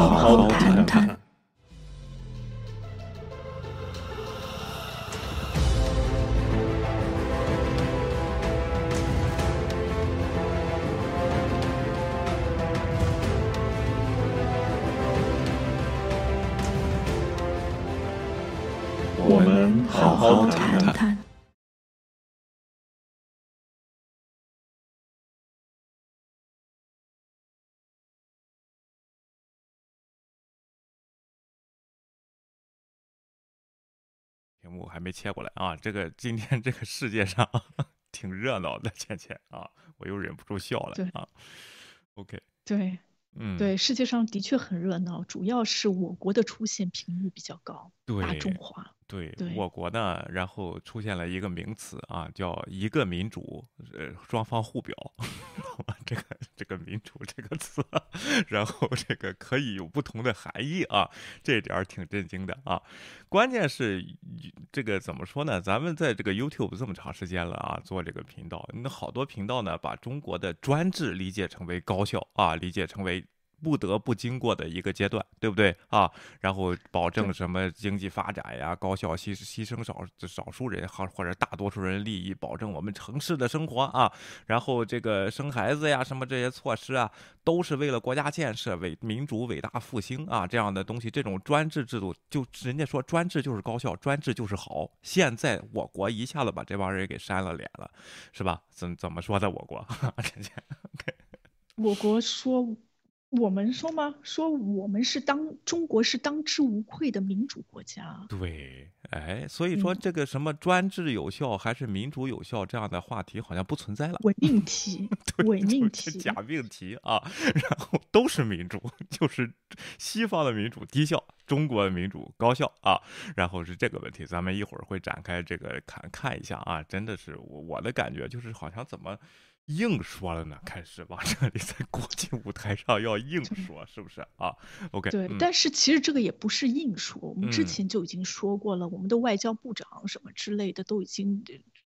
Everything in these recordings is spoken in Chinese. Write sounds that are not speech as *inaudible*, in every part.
好好谈谈。还没切过来啊！这个今天这个世界上 *laughs* 挺热闹的，倩倩啊，我又忍不住笑了啊。OK，对，嗯，对，世界上的确很热闹，主要是我国的出现频率比较高，对大中华。对对我国呢，然后出现了一个名词啊，叫一个民主，呃，双方互表，*laughs* 这个这个民主这个词，然后这个可以有不同的含义啊，这一点儿挺震惊的啊。关键是这个怎么说呢？咱们在这个 YouTube 这么长时间了啊，做这个频道，那好多频道呢，把中国的专制理解成为高效啊，理解成为。不得不经过的一个阶段，对不对啊？然后保证什么经济发展呀，高效牺牺牲少少数人或或者大多数人利益，保证我们城市的生活啊。然后这个生孩子呀，什么这些措施啊，都是为了国家建设、伟民主伟大复兴啊，这样的东西。这种专制制度，就人家说专制就是高效，专制就是好。现在我国一下子把这帮人给扇了脸了，是吧？怎怎么说的？我国，*laughs* 倩倩，我国说。我们说吗？说我们是当中国是当之无愧的民主国家。对，哎，所以说这个什么专制有效还是民主有效这样的话题好像不存在了。*laughs* 伪命题，伪命题，假命题啊！然后都是民主，*laughs* 就是西方的民主低效，中国的民主高效啊。然后是这个问题，咱们一会儿会展开这个看看一下啊。真的是我我的感觉就是好像怎么。硬说了呢，开始往这里在国际舞台上要硬说，是不是啊？OK，对，但是其实这个也不是硬说，我们之前就已经说过了，我们的外交部长什么之类的都已经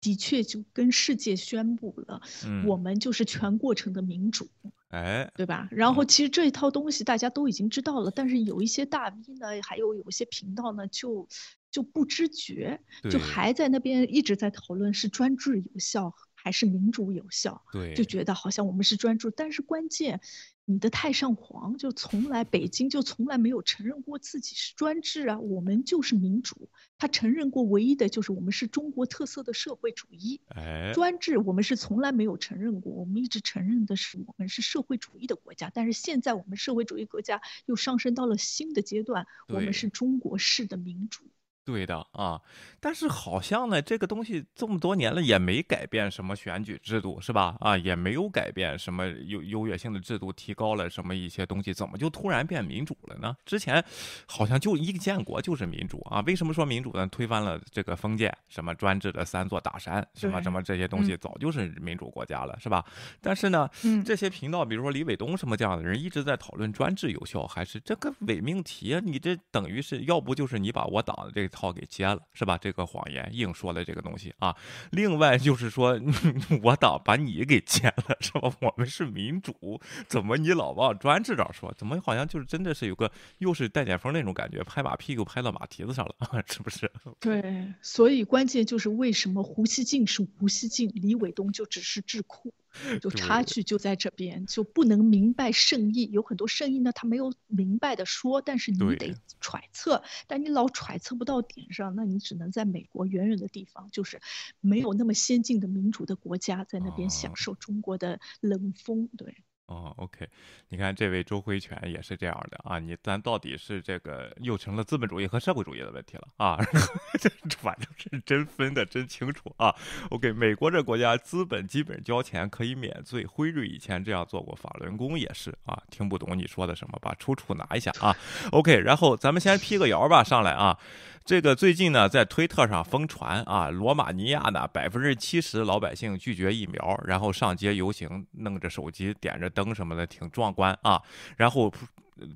的确就跟世界宣布了，我们就是全过程的民主，哎，对吧？然后其实这一套东西大家都已经知道了，但是有一些大 V 呢，还有有一些频道呢，就就不知觉，就还在那边一直在讨论是专制有效。还是民主有效，对，就觉得好像我们是专注，但是关键，你的太上皇就从来北京就从来没有承认过自己是专制啊，我们就是民主，他承认过唯一的就是我们是中国特色的社会主义，哎，专制我们是从来没有承认过，我们一直承认的是我们是社会主义的国家，但是现在我们社会主义国家又上升到了新的阶段，我们是中国式的民主。对的啊，但是好像呢，这个东西这么多年了也没改变什么选举制度，是吧？啊，也没有改变什么优优越性的制度，提高了什么一些东西，怎么就突然变民主了呢？之前好像就一个建国就是民主啊，为什么说民主呢？推翻了这个封建什么专制的三座大山，什么什么这些东西早就是民主国家了，是吧？但是呢，这些频道，比如说李伟东什么这样的人，一直在讨论专制有效还是这个伪命题啊？你这等于是要不就是你把我党的这。套给接了是吧？这个谎言硬说了这个东西啊。另外就是说，*laughs* 我党把你给接了是吧？我们是民主，怎么你老往专制这儿说？怎么好像就是真的是有个又是带点风那种感觉，拍马屁股拍到马蹄子上了，*laughs* 是不是？*laughs* 对，所以关键就是为什么胡锡进是胡锡进，李伟东就只是智库。*laughs* 就差距就在这边，就不能明白圣意。有很多圣意呢，他没有明白的说，但是你得揣测，但你老揣测不到点上，那你只能在美国远远的地方，就是没有那么先进的民主的国家，在那边享受中国的冷风。对。哦，OK，你看这位周辉全也是这样的啊，你咱到底是这个又成了资本主义和社会主义的问题了啊？*laughs* 这反正是真分的真清楚啊。OK，美国这国家资本基本交钱可以免罪，辉瑞以前这样做过，法轮功也是啊。听不懂你说的什么，把出处拿一下啊。OK，然后咱们先辟个谣吧，上来啊。这个最近呢，在推特上疯传啊，罗马尼亚呢百分之七十老百姓拒绝疫苗，然后上街游行，弄着手机点着灯什么的，挺壮观啊。然后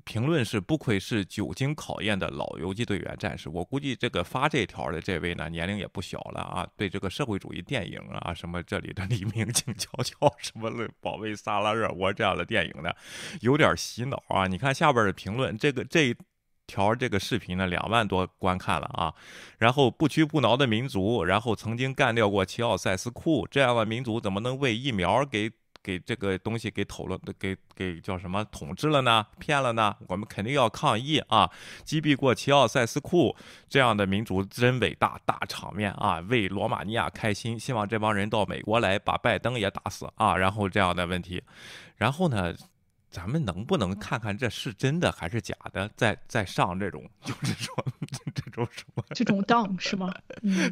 评论是不愧是久经考验的老游击队员战士。我估计这个发这条的这位呢，年龄也不小了啊，对这个社会主义电影啊，什么这里的 *laughs* 黎明静悄悄，什么保卫萨拉热窝这样的电影呢，有点洗脑啊。你看下边的评论，这个这。条这个视频呢，两万多观看了啊，然后不屈不挠的民族，然后曾经干掉过齐奥塞斯库这样的民族，怎么能为疫苗给给这个东西给投了，给给叫什么统治了呢？骗了呢？我们肯定要抗议啊！击毙过齐奥塞斯库这样的民族真伟大，大场面啊，为罗马尼亚开心，希望这帮人到美国来把拜登也打死啊！然后这样的问题，然后呢？咱们能不能看看这是真的还是假的？再再上这种，就是说 *laughs* 这种什么这种当是吗？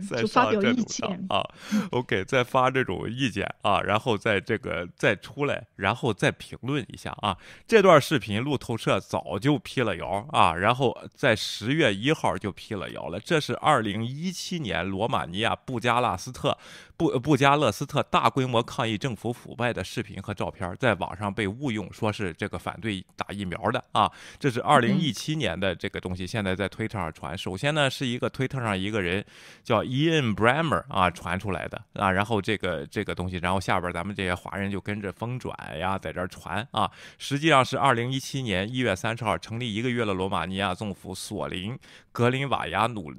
再发表意见啊？OK，再发这种意见啊，然后再这个再出来，然后再评论一下啊。这段视频路透社早就辟了谣啊，然后在十月一号就辟了谣了。这是二零一七年罗马尼亚布加拉斯特布布加勒斯特大规模抗议政府腐败的视频和照片，在网上被误用，说是。这个反对打疫苗的啊，这是二零一七年的这个东西，现在在推特上传。首先呢，是一个推特上一个人叫 Ian Bremmer 啊传出来的啊，然后这个这个东西，然后下边咱们这些华人就跟着疯转呀，在这传啊。实际上是二零一七年一月三十号成立一个月的罗马尼亚政府索林格林瓦亚努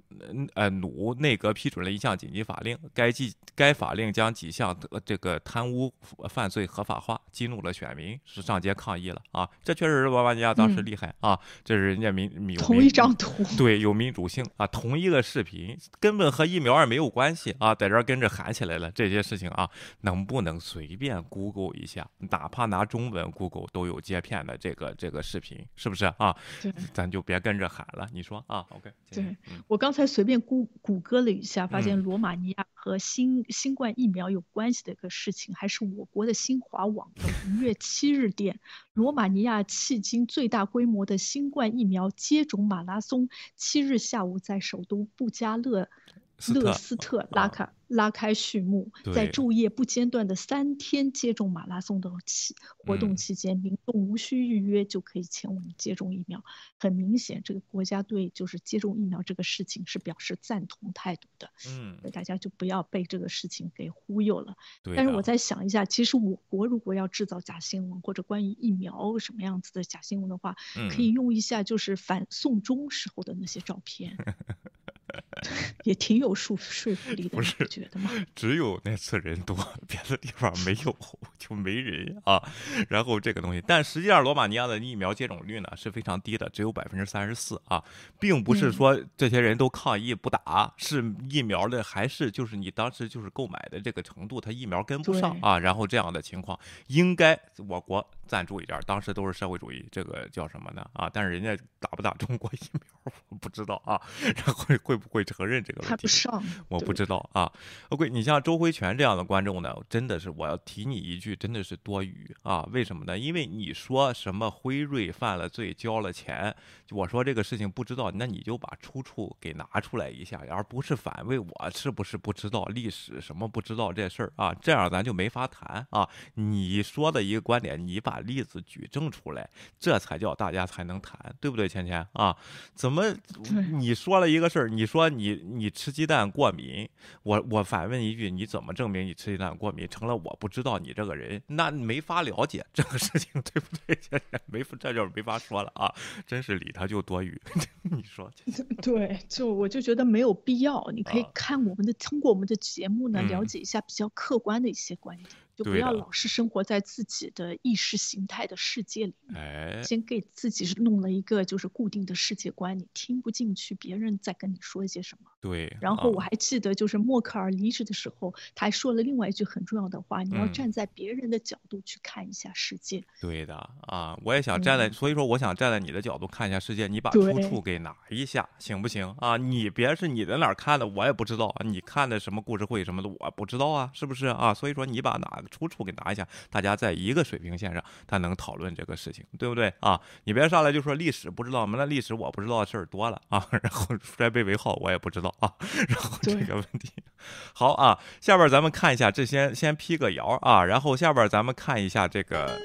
呃努内阁批准了一项紧急法令，该纪该法令将几项这个贪污犯罪合法化，激怒了选民，是上街抗议。了啊，这确实是罗马尼亚当时厉害啊！这是人家民民同一张图，对，有民主性啊，同一个视频，根本和疫苗也没有关系啊，在这儿跟着喊起来了。这些事情啊，能不能随便 Google 一下？哪怕拿中文 Google 都有接片的这个这个视频，是不是啊？对，咱就别跟着喊了。你说啊？OK，对我刚才随便谷谷歌了一下，发现罗马尼亚和新新冠疫苗有关系的一个事情，还是我国的新华网的五月七日电。罗马尼亚迄今最大规模的新冠疫苗接种马拉松，七日下午在首都布加勒勒斯特拉卡。拉开序幕，在昼夜不间断的三天接种马拉松的期活动期间，民众无需预约就可以前往接种疫苗。很明显，这个国家对就是接种疫苗这个事情是表示赞同态度的。嗯，大家就不要被这个事情给忽悠了。但是我在想一下，其实我国如果要制造假新闻或者关于疫苗什么样子的假新闻的话，可以用一下就是反送中时候的那些照片。*laughs* *laughs* 也挺有说说服力的，不是觉得吗？只有那次人多，别的地方没有就没人啊。然后这个东西，但实际上罗马尼亚的疫苗接种率呢是非常低的，只有百分之三十四啊，并不是说这些人都抗议不打，是疫苗的还是就是你当时就是购买的这个程度，他疫苗跟不上啊。然后这样的情况，应该我国赞助一点，当时都是社会主义，这个叫什么呢啊？但是人家打不打中国疫苗，*laughs* 我不知道啊。然后会不会承认这个问题？不上，我不知道啊。OK，你像周辉全这样的观众呢，真的是我要提你一句，真的是多余啊！为什么呢？因为你说什么辉瑞犯了罪交了钱，我说这个事情不知道，那你就把出处给拿出来一下，而不是反问我是不是不知道历史什么不知道这事儿啊？这样咱就没法谈啊！你说的一个观点，你把例子举证出来，这才叫大家才能谈，对不对？芊芊啊，怎么你说了一个事儿，你说你你吃鸡蛋过敏，我我反问一句，你怎么证明你吃鸡蛋过敏？成了我不知道你这个人，那没法了解这个事情，对不对？没这就没法说了啊！真是理他就多余，*laughs* 你说？*laughs* 对，就我就觉得没有必要。你可以看我们的，通过我们的节目呢，了解一下比较客观的一些观点。就不要老是生活在自己的意识形态的世界里，哎，先给自己弄了一个就是固定的世界观，你听不进去别人在跟你说一些什么。对。然后我还记得，就是默克尔离职的时候，他还说了另外一句很重要的话：你要站在别人的角度去看一下世界。对的啊，我也想站在，所以说我想站在你的角度看一下世界。你把出处给拿一下，行不行啊？你别是你在哪儿看的，我也不知道。你看的什么故事会什么的，我不知道啊，是不是啊？所以说你把哪。出处给拿一下，大家在一个水平线上，他能讨论这个事情，对不对啊？你别上来就说历史不知道吗？那历史我不知道的事儿多了啊。*laughs* 然后衰卑为号我也不知道啊。然后这个问题，好啊。下边咱们看一下，这先先批个谣啊。然后下边咱们看一下这个。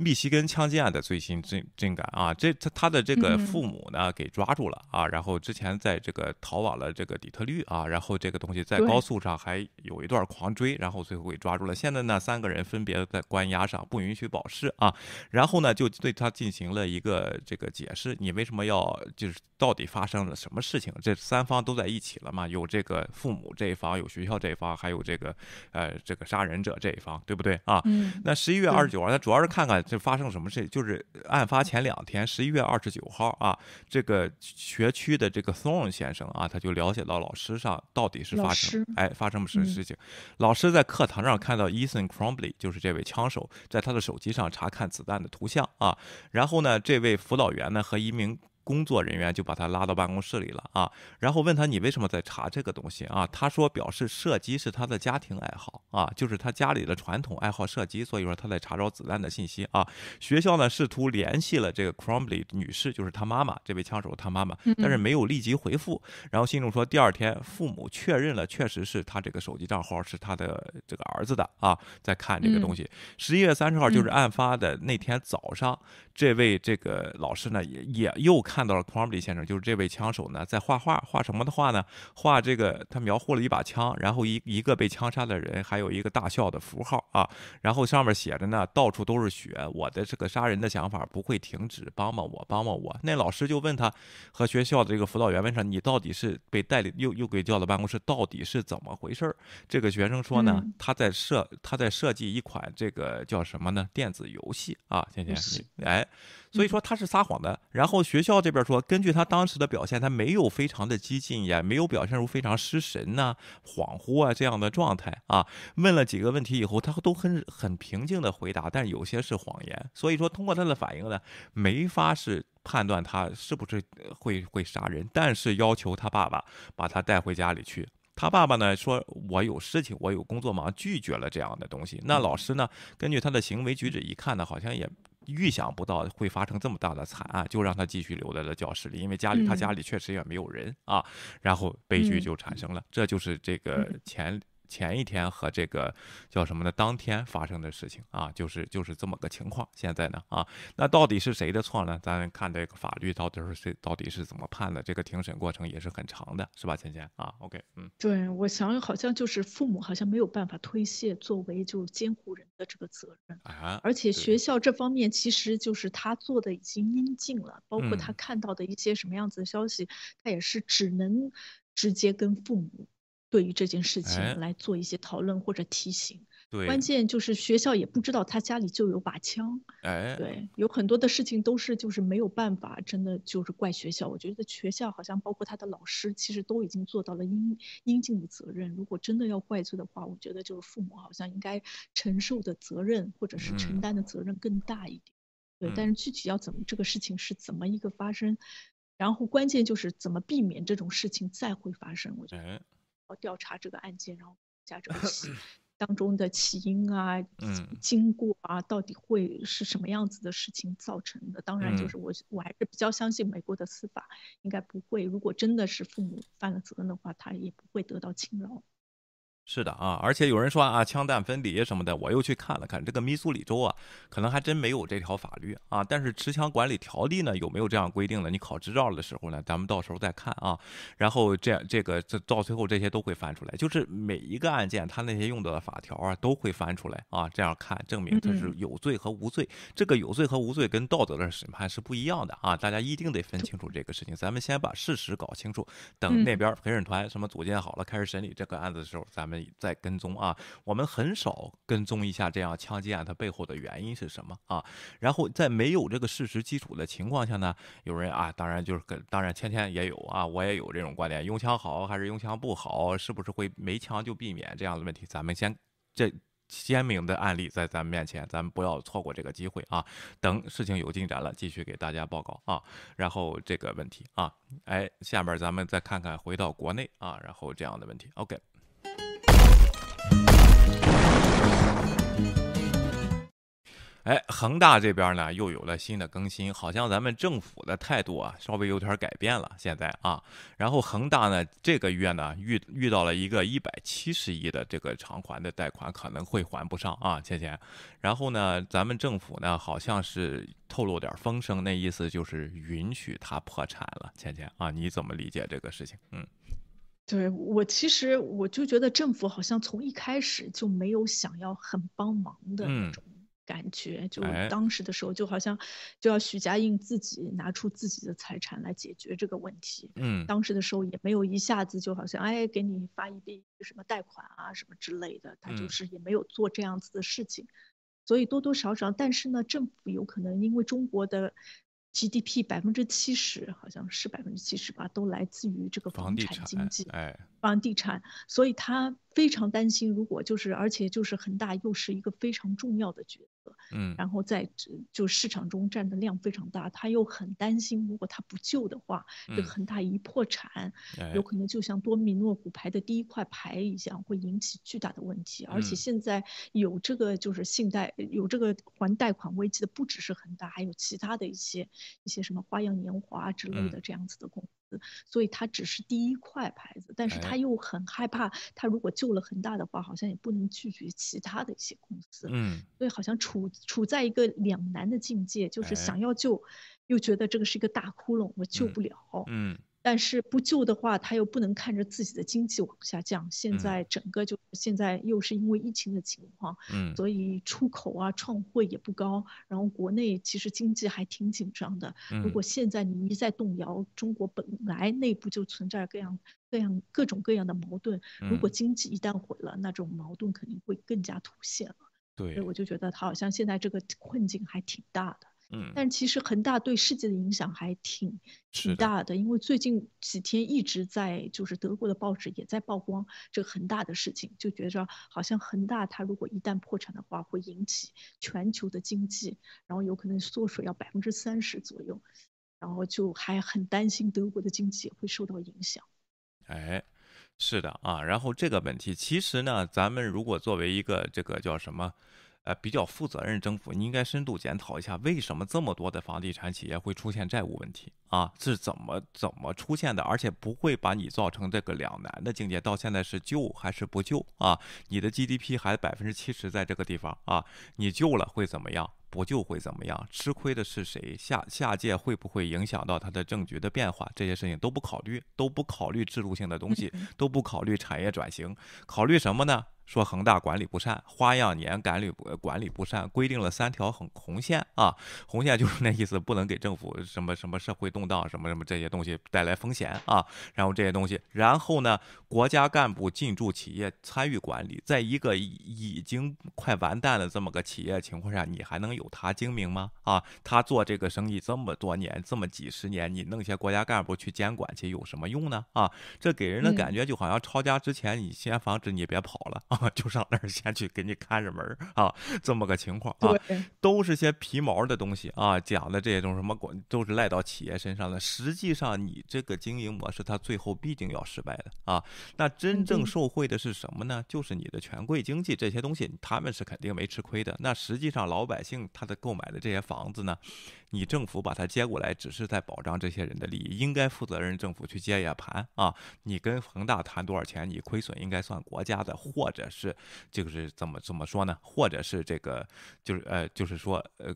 密西根枪击案的最新进进展啊，这他他的这个父母呢给抓住了啊，然后之前在这个逃往了这个底特律啊，然后这个东西在高速上还有一段狂追，然后最后给抓住了。现在呢，三个人分别在关押上，不允许保释啊。然后呢，就对他进行了一个这个解释，你为什么要就是到底发生了什么事情？这三方都在一起了嘛？有这个父母这一方，有学校这一方，还有这个呃这个杀人者这一方，对不对啊？那十一月二十九号，那主要是看看。这发生什么事？就是案发前两天，十一月二十九号啊，这个学区的这个 Thorn 先生啊，他就了解到老师上到底是发生哎发生什么事情。老师在课堂上看到 Ethan Cromley，就是这位枪手，在他的手机上查看子弹的图像啊。然后呢，这位辅导员呢和一名。工作人员就把他拉到办公室里了啊，然后问他你为什么在查这个东西啊？他说表示射击是他的家庭爱好啊，就是他家里的传统爱好射击，所以说他在查找子弹的信息啊。学校呢试图联系了这个 Cromley 女士，就是他妈妈，这位枪手他妈妈，但是没有立即回复。然后信中说第二天父母确认了，确实是他这个手机账号是他的这个儿子的啊，在看这个东西。十一月三十号就是案发的那天早上，这位这个老师呢也也又看。看到了 Cromley 先生，就是这位枪手呢，在画画，画什么的画呢？画这个，他描绘了一把枪，然后一一个被枪杀的人，还有一个大笑的符号啊，然后上面写着呢，到处都是血，我的这个杀人的想法不会停止，帮帮我，帮帮我。那老师就问他，和学校的这个辅导员问他，你到底是被带领又又给叫到办公室，到底是怎么回事儿？这个学生说呢，他在设他在设计一款这个叫什么呢？电子游戏啊，倩倩，哎。所以说他是撒谎的，然后学校这这边说，根据他当时的表现，他没有非常的激进，也没有表现出非常失神呐、恍惚啊这样的状态啊。问了几个问题以后，他都很很平静的回答，但有些是谎言。所以说通过他的反应呢，没法是判断他是不是会会杀人，但是要求他爸爸把他带回家里去。他爸爸呢说，我有事情，我有工作忙，拒绝了这样的东西。那老师呢，根据他的行为举止一看呢，好像也。预想不到会发生这么大的惨案，就让他继续留在了教室里，因为家里他家里确实也没有人啊，然后悲剧就产生了，这就是这个前。前一天和这个叫什么呢？当天发生的事情啊，就是就是这么个情况。现在呢啊，那到底是谁的错呢？咱看这个法律到底是谁到底是怎么判的？这个庭审过程也是很长的，是吧？芊芊啊，OK，嗯，对，我想好像就是父母好像没有办法推卸作为就是监护人的这个责任啊，而且学校这方面其实就是他做的已经应尽了，包括他看到的一些什么样子的消息，他也是只能直接跟父母。对于这件事情来做一些讨论或者提醒，对，关键就是学校也不知道他家里就有把枪，哎，对，有很多的事情都是就是没有办法，真的就是怪学校。我觉得学校好像包括他的老师，其实都已经做到了应应尽的责任。如果真的要怪罪的话，我觉得就是父母好像应该承受的责任或者是承担的责任更大一点。对，但是具体要怎么这个事情是怎么一个发生，然后关键就是怎么避免这种事情再会发生。我觉得。要调查这个案件，然后加这个起当中的起因啊、经过啊，到底会是什么样子的事情造成的？当然，就是我我还是比较相信美国的司法，应该不会。如果真的是父母犯了责任的话，他也不会得到轻饶。是的啊，而且有人说啊，枪弹分离什么的，我又去看了看这个密苏里州啊，可能还真没有这条法律啊。但是持枪管理条例呢，有没有这样规定的？你考执照的时候呢，咱们到时候再看啊。然后这样这个这到最后这些都会翻出来，就是每一个案件他那些用到的法条啊，都会翻出来啊。这样看证明他是有罪和无罪。这个有罪和无罪跟道德的审判是不一样的啊，大家一定得分清楚这个事情。咱们先把事实搞清楚，等那边陪审团什么组建好了，开始审理这个案子的时候，咱们。在跟踪啊，我们很少跟踪一下这样枪击案它背后的原因是什么啊？然后在没有这个事实基础的情况下呢，有人啊，当然就是跟当然天天也有啊，我也有这种观点，用枪好还是用枪不好，是不是会没枪就避免这样的问题？咱们先这鲜明的案例在咱们面前，咱们不要错过这个机会啊！等事情有进展了，继续给大家报告啊。然后这个问题啊，哎，下面咱们再看看回到国内啊，然后这样的问题，OK。哎，恒大这边呢又有了新的更新，好像咱们政府的态度啊稍微有点改变了。现在啊，然后恒大呢这个月呢遇遇到了一个一百七十亿的这个偿还的贷款可能会还不上啊，倩倩。然后呢，咱们政府呢好像是透露点风声，那意思就是允许他破产了。倩倩啊，你怎么理解这个事情？嗯。对我其实我就觉得政府好像从一开始就没有想要很帮忙的那种感觉，就当时的时候就好像就要许家印自己拿出自己的财产来解决这个问题。嗯，当时的时候也没有一下子就好像哎给你发一笔什么贷款啊什么之类的，他就是也没有做这样子的事情，所以多多少少，但是呢，政府有可能因为中国的。GDP 百分之七十，好像是百分之七十吧，都来自于这个房产经济，哎，房地产，所以他非常担心，如果就是，而且就是恒大又是一个非常重要的角色。嗯，然后在就市场中占的量非常大，他又很担心，如果他不救的话，这个恒大一破产，有可能就像多米诺骨牌的第一块牌一样，会引起巨大的问题。而且现在有这个就是信贷有这个还贷款危机的，不只是恒大，还有其他的一些一些什么花样年华之类的这样子的公司。所以他只是第一块牌子，但是他又很害怕，他如果救了恒大的话，好像也不能拒绝其他的一些公司。嗯，所以好像处处在一个两难的境界，就是想要救，又觉得这个是一个大窟窿，我救不了。嗯。但是不救的话，他又不能看着自己的经济往下降。现在整个就现在又是因为疫情的情况，嗯，所以出口啊、创汇也不高。然后国内其实经济还挺紧张的。如果现在你一再动摇，中国本来内部就存在各样各样各种各样的矛盾。如果经济一旦毁了，那种矛盾肯定会更加凸显了。对，所以我就觉得他好像现在这个困境还挺大的。嗯，但其实恒大对世界的影响还挺挺大的，因为最近几天一直在就是德国的报纸也在曝光这个恒大的事情，就觉着好像恒大它如果一旦破产的话，会引起全球的经济，然后有可能缩水要百分之三十左右，然后就还很担心德国的经济会受到影响。哎，是的啊，然后这个问题其实呢，咱们如果作为一个这个叫什么？呃，比较负责任政府，你应该深度检讨一下，为什么这么多的房地产企业会出现债务问题啊？是怎么怎么出现的？而且不会把你造成这个两难的境界。到现在是救还是不救啊？你的 GDP 还百分之七十在这个地方啊，你救了会怎么样？不救会怎么样？吃亏的是谁？下下届会不会影响到他的政局的变化？这些事情都不考虑，都不考虑制度性的东西，*laughs* 都不考虑产业转型，考虑什么呢？说恒大管理不善，花样年管理管理不善，规定了三条红红线啊，红线就是那意思，不能给政府什么什么社会动荡什么什么这些东西带来风险啊。然后这些东西，然后呢，国家干部进驻企业参与管理，在一个已经快完蛋的这么个企业情况下，你还能有他精明吗？啊，他做这个生意这么多年，这么几十年，你弄些国家干部去监管去有什么用呢？啊，这给人的感觉就好像抄家之前，你先防止你别跑了啊。就上那儿先去给你看着门啊，这么个情况啊，都是些皮毛的东西啊，讲的这种什么管都是赖到企业身上的。实际上，你这个经营模式，它最后必定要失败的啊。那真正受贿的是什么呢？就是你的权贵经济这些东西，他们是肯定没吃亏的。那实际上，老百姓他的购买的这些房子呢？你政府把它接过来，只是在保障这些人的利益，应该负责任政府去接也盘啊！你跟恒大谈多少钱，你亏损应该算国家的，或者是就是怎么怎么说呢？或者是这个就是呃，就是说呃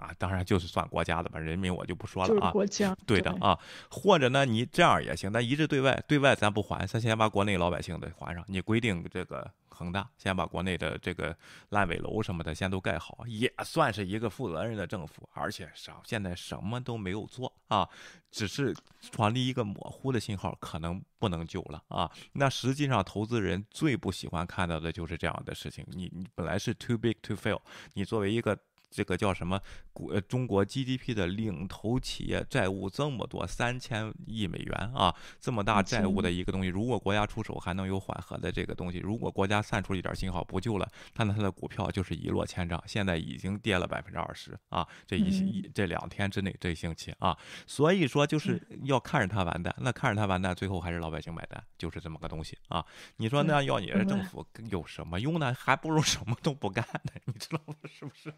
啊，当然就是算国家的吧，人民我就不说了啊。国家对的啊，或者呢，你这样也行，咱一致对外，对外咱不还，咱先把国内老百姓的还上。你规定这个。恒大先把国内的这个烂尾楼什么的先都盖好，也算是一个负责任的政府。而且啥，现在什么都没有做啊，只是传递一个模糊的信号，可能不能救了啊。那实际上，投资人最不喜欢看到的就是这样的事情。你你本来是 too big to fail，你作为一个。这个叫什么？国中国 GDP 的领头企业债务这么多，三千亿美元啊，这么大债务的一个东西，如果国家出手还能有缓和的这个东西，如果国家散出一点信号不救了，那它的股票就是一落千丈，现在已经跌了百分之二十啊！这一一这两天之内，这一星期啊，所以说就是要看着它完蛋，那看着它完蛋，最后还是老百姓买单，就是这么个东西啊！你说那要你的政府有什么用呢？还不如什么都不干呢，你知道吗？是不是？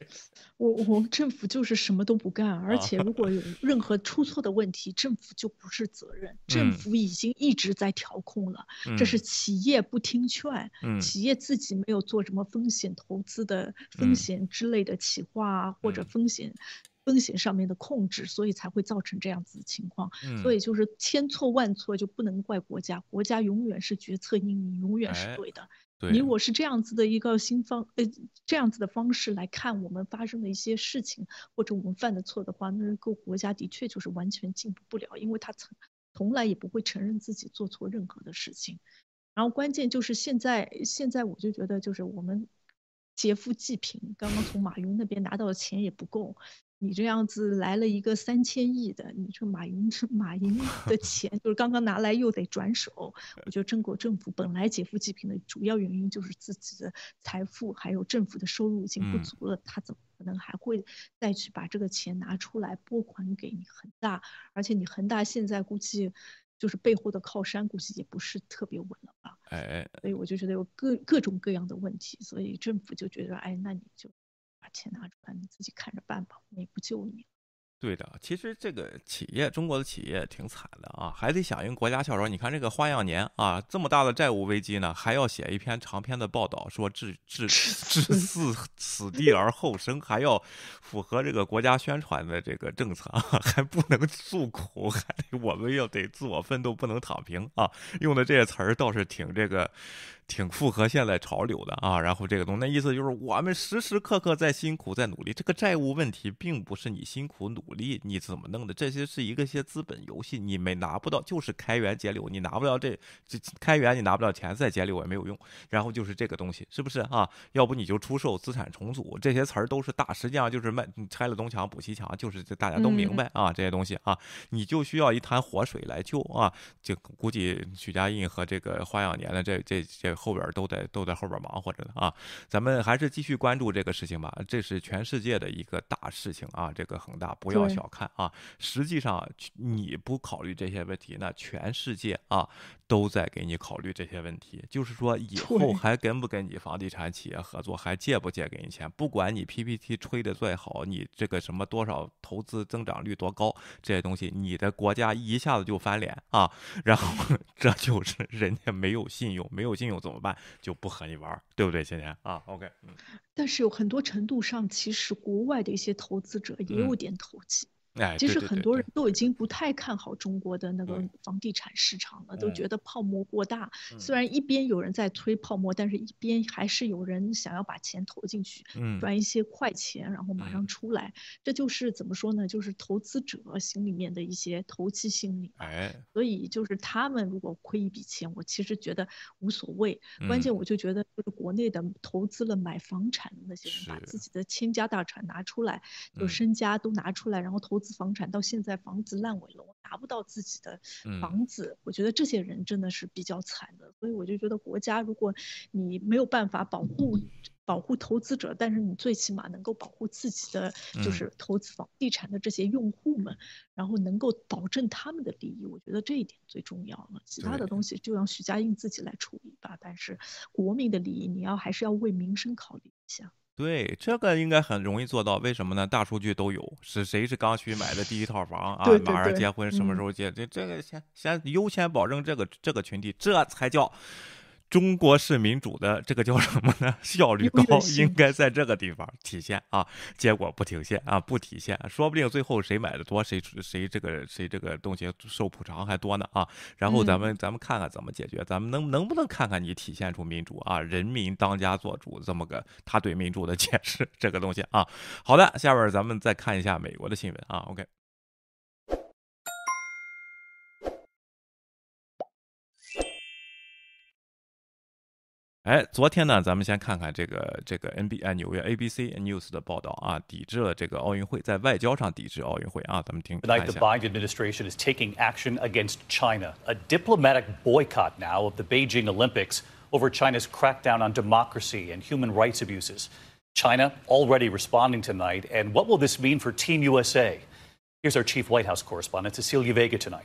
*laughs* 我我们政府就是什么都不干，而且如果有 *laughs* 任何出错的问题，政府就不是责任。政府已经一直在调控了，这是企业不听劝，企业自己没有做什么风险投资的风险之类的企划啊或者风险风险上面的控制，所以才会造成这样子的情况。所以就是千错万错就不能怪国家，国家永远是决策英明，永远是对的。你我是这样子的一个新方，呃，这样子的方式来看我们发生的一些事情，或者我们犯的错的话，那个国家的确就是完全进步不了，因为他从从来也不会承认自己做错任何的事情。然后关键就是现在，现在我就觉得就是我们劫富济贫，刚刚从马云那边拿到的钱也不够。你这样子来了一个三千亿的，你这马云 *laughs* 马云的 *laughs* 钱就是刚刚拿来又得转手。我觉得中国政府本来劫富济贫的主要原因就是自己的财富还有政府的收入已经不足了，他怎么可能还会再去把这个钱拿出来拨款给你恒大？而且你恒大现在估计就是背后的靠山，估计也不是特别稳了吧？哎，所以我就觉得有各各种各样的问题，所以政府就觉得，哎，那你就。把钱拿出来，你自己看着办吧，我也不救你。对的，其实这个企业，中国的企业挺惨的啊，还得响应国家号召。你看这个花样年啊，这么大的债务危机呢，还要写一篇长篇的报道，说置置置死死地而后生，还要符合这个国家宣传的这个政策，*laughs* 还不能诉苦，还得我们要得自我奋斗，不能躺平啊。用的这些词儿倒是挺这个。挺符合现在潮流的啊，然后这个东，那意思就是我们时时刻刻在辛苦在努力。这个债务问题并不是你辛苦努力你怎么弄的，这些是一个些资本游戏，你没拿不到，就是开源节流，你拿不到这这开源，你拿不到钱，再节流也没有用。然后就是这个东西，是不是啊？要不你就出售资产重组，这些词儿都是大，实际上就是卖拆了东墙补西墙，就是这大家都明白啊，这些东西啊，你就需要一潭活水来救啊。就估计许家印和这个花样年的这这这。后边都在都在后边忙活着呢啊，咱们还是继续关注这个事情吧，这是全世界的一个大事情啊，这个恒大不要小看啊，实际上你不考虑这些问题，那全世界啊都在给你考虑这些问题，就是说以后还跟不跟你房地产企业合作，还借不借给你钱，不管你 PPT 吹的再好，你这个什么多少投资增长率多高，这些东西你的国家一下子就翻脸啊，*laughs* 然后这就是人家没有信用，没有信用怎么办？就不和你玩，对不对，芊芊啊？OK，嗯。但是有很多程度上，其实国外的一些投资者也有点投机。其实很多人都已经不太看好中国的那个房地产市场了，都觉得泡沫过大。虽然一边有人在推泡沫，但是一边还是有人想要把钱投进去，赚一些快钱，然后马上出来。这就是怎么说呢？就是投资者心里面的一些投机心理。哎，所以就是他们如果亏一笔钱，我其实觉得无所谓。关键我就觉得，就是国内的投资了买房产的那些人，把自己的倾家大产拿出来，就身家都拿出来，然后投。资房产到现在房子烂尾了，我拿不到自己的房子，我觉得这些人真的是比较惨的。所以我就觉得国家，如果你没有办法保护保护投资者，但是你最起码能够保护自己的就是投资房地产的这些用户们，然后能够保证他们的利益，我觉得这一点最重要了。其他的东西就让许家印自己来处理吧。但是国民的利益，你要还是要为民生考虑一下。对，这个应该很容易做到。为什么呢？大数据都有，是谁是刚需买的第一套房啊？马上结婚，什么时候结？这这个先先优先保证这个这个群体，这才叫。中国式民主的这个叫什么呢？*laughs* 效率高，应该在这个地方体现啊。结果不体现啊，不体现，说不定最后谁买的多，谁谁这个谁这个东西受补偿还多呢啊。然后咱们咱们看看怎么解决，咱们能能不能看看你体现出民主啊？人民当家作主这么个他对民主的解释这个东西啊。好的，下边咱们再看一下美国的新闻啊。OK。哎，昨天呢，咱们先看看这个这个 N B 哎纽约 A B C News 的报道啊，抵制了这个奥运会，在外交上抵制奥运会啊，咱们听 Tonight, the Biden administration is taking action against China, a diplomatic boycott now of the Beijing Olympics over China's crackdown on democracy and human rights abuses. China already responding tonight, and what will this mean for Team USA? Here's our chief White House correspondent, Cecilia Vega, tonight.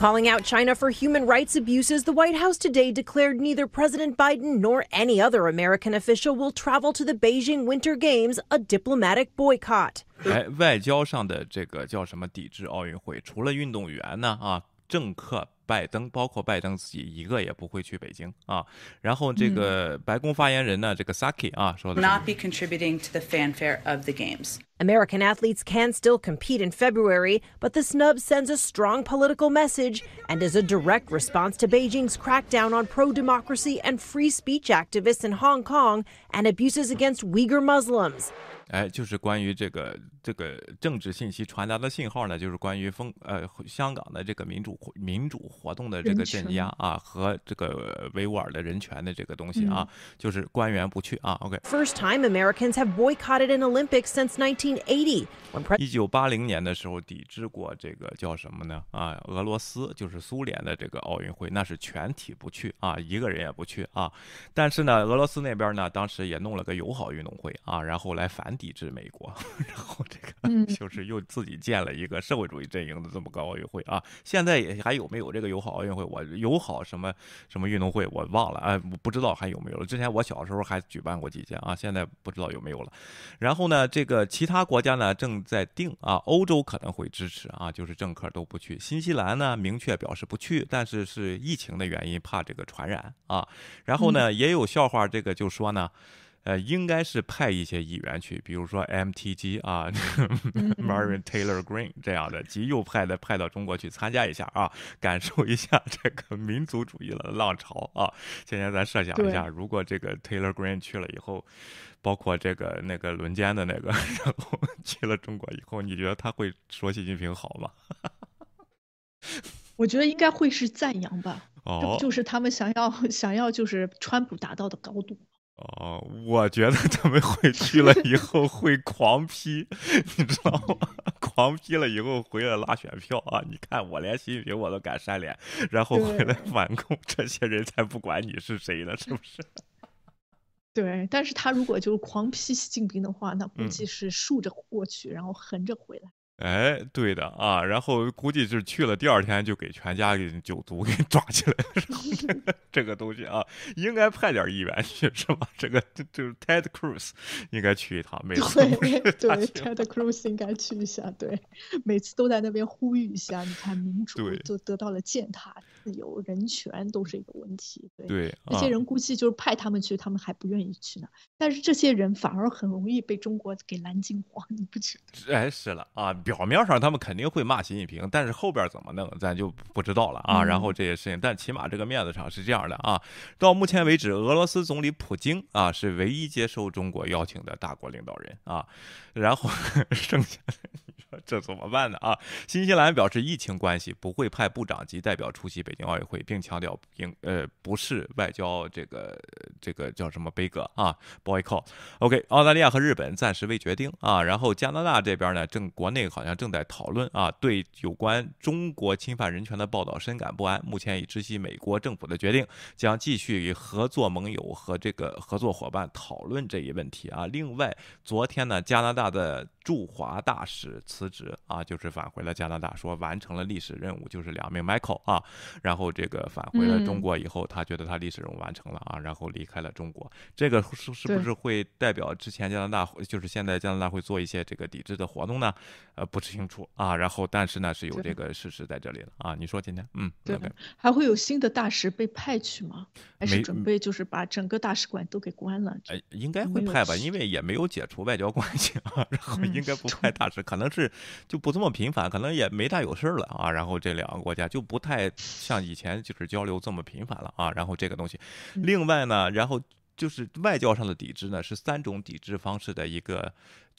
Calling out China for human rights abuses, the White House today declared neither President Biden nor any other American official will travel to the Beijing Winter Games, a diplomatic boycott. *laughs* 哎，外交上的这个叫什么抵制奥运会？除了运动员呢啊，政客拜登，包括拜登自己一个也不会去北京啊。然后这个白宫发言人呢，这个 Saki 啊说的 not be contributing to the fanfare of the games. American athletes can still compete in February, but the snub sends a strong political message and is a direct response to Beijing's crackdown on pro democracy and free speech activists in Hong Kong and abuses against Uyghur Muslims. 哎，就是关于这个这个政治信息传达的信号呢，就是关于风呃香港的这个民主民主活动的这个镇压啊和这个维吾尔的人权的这个东西啊，就是官员不去啊。OK， First time Americans have boycotted an Olympics since 1980, 一九八零年的时候抵制过这个叫什么呢？啊，俄罗斯就是苏联的这个奥运会，那是全体不去啊，一个人也不去啊。但是呢，俄罗斯那边呢，当时也弄了个友好运动会啊，然后来反抵制美国，*laughs* 然后这个就是又自己建了一个社会主义阵营的这么个奥运会啊。现在也还有没有这个友好奥运会？我友好什么什么运动会我忘了，哎，我不知道还有没有了。之前我小时候还举办过几届啊，现在不知道有没有了。然后呢，这个其他国家呢正在定啊，欧洲可能会支持啊，就是政客都不去。新西兰呢明确表示不去，但是是疫情的原因，怕这个传染啊。然后呢，也有笑话，这个就说呢。呃，应该是派一些议员去，比如说 MTG 啊，Marion Taylor Greene 这样的极右派的派到中国去参加一下啊，感受一下这个民族主义的浪潮啊。现在咱设想一下，如果这个 Taylor Greene 去了以后，包括这个那个轮奸的那个，*laughs* 然后去了中国以后，你觉得他会说习近平好吗？*laughs* 我觉得应该会是赞扬吧。这哦不就是他们想要 *laughs* 想要就是川普达到的高度？哦，我觉得他们会去了以后会狂批，你知道吗？狂批了以后回来拉选票啊！你看我连习近平我都敢扇脸，然后回来反攻，这些人才不管你是谁呢，是不是？对，但是他如果就是狂批习近平的话，那估嗯计是竖着过去，然后横着回来。哎，对的啊，然后估计是去了第二天就给全家给九族给 *laughs* 抓起来这个这个东西啊，应该派点议员去是吧？这个这就是 Ted Cruz 应该去一趟，每次对对，Ted Cruz 应该去一下，对，每次都在那边呼吁一下。你看，民主对就得到了践踏，自由、人权都是一个问题。对，对这些啊人估计就是派他们去，他们还不愿意去呢。但是这些人反而很容易被中国给蓝进黄，你不觉得？哎，是了啊，表面上他们肯定会骂习近平，但是后边怎么弄，咱就不知道了啊。然后这些事情，但起码这个面子上是这样的啊。到目前为止，俄罗斯总理普京啊是唯一接受中国邀请的大国领导人啊。然后 *laughs* 剩下这怎么办呢啊？新西兰表示疫情关系不会派部长级代表出席北京奥运会，并强调应呃不是外交这个这个叫什么悲歌啊 boycott。OK，澳大利亚和日本暂时未决定啊，然后加拿大这边呢，正国内好像正在讨论啊，对有关中国侵犯人权的报道深感不安。目前已知悉美国政府的决定，将继续与合作盟友和这个合作伙伴讨论这一问题啊。另外，昨天呢，加拿大的驻华大使辞职啊，就是返回了加拿大，说完成了历史任务，就是两名 Michael 啊，然后这个返回了中国以后，他觉得他历史任务完成了啊，然后离开了中国。这个是是不是会代表之前加拿大就是现在加拿大会做一些这个抵制的活动呢？呃，不清楚啊。然后但是呢是有这个事实在这里了啊。你说今天嗯对还会有新的大使被派去吗？还没是准备就是把整个大使馆都给关了？哎，应该会派吧，因为也没有解除外交关系啊，*laughs* 然后嗯应该不派大使，可能是就不这么频繁，可能也没大有事儿了啊。然后这两个国家就不太像以前就是交流这么频繁了啊。然后这个东西，嗯另外呢，然后就是外交上的抵制呢，是三种抵制方式的一个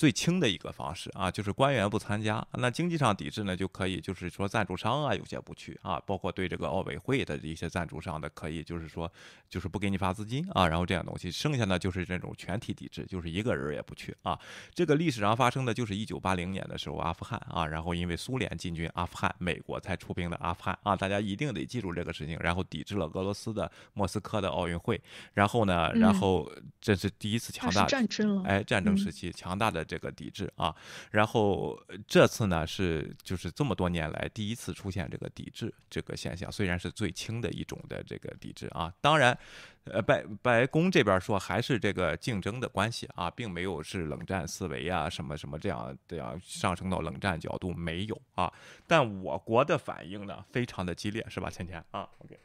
最轻的一个方式啊，就是官员不参加。那经济上抵制呢，就可以就是说赞助商啊有些不去啊，包括对这个奥委会的一些赞助商的可以就是说就是不给你发资金啊，然后这样东西。剩下呢就是这种全体抵制，就是一个人也不去啊。这个历史上发生的就是一九八零年的时候，阿富汗啊，然后因为苏联进军阿富汗，美国才出兵的阿富汗啊，大家一定得记住这个事情，然后抵制了俄罗斯的莫斯科的奥运会，然后呢，然嗯后这是第一次强大那是战争了。哎，战争嗯时期强大的这个抵制啊。然后这次呢是就是这么多年来第一次出现这个抵制这个现象，虽然是最轻的一种的这个抵制啊。当然，呃，白白宫这边说还是这个竞争的关系啊，并没有是冷战思维啊什么什么这样这样上升到冷战角度没有啊。但我国的反应呢非常的激烈，是吧，芊芊啊？OK。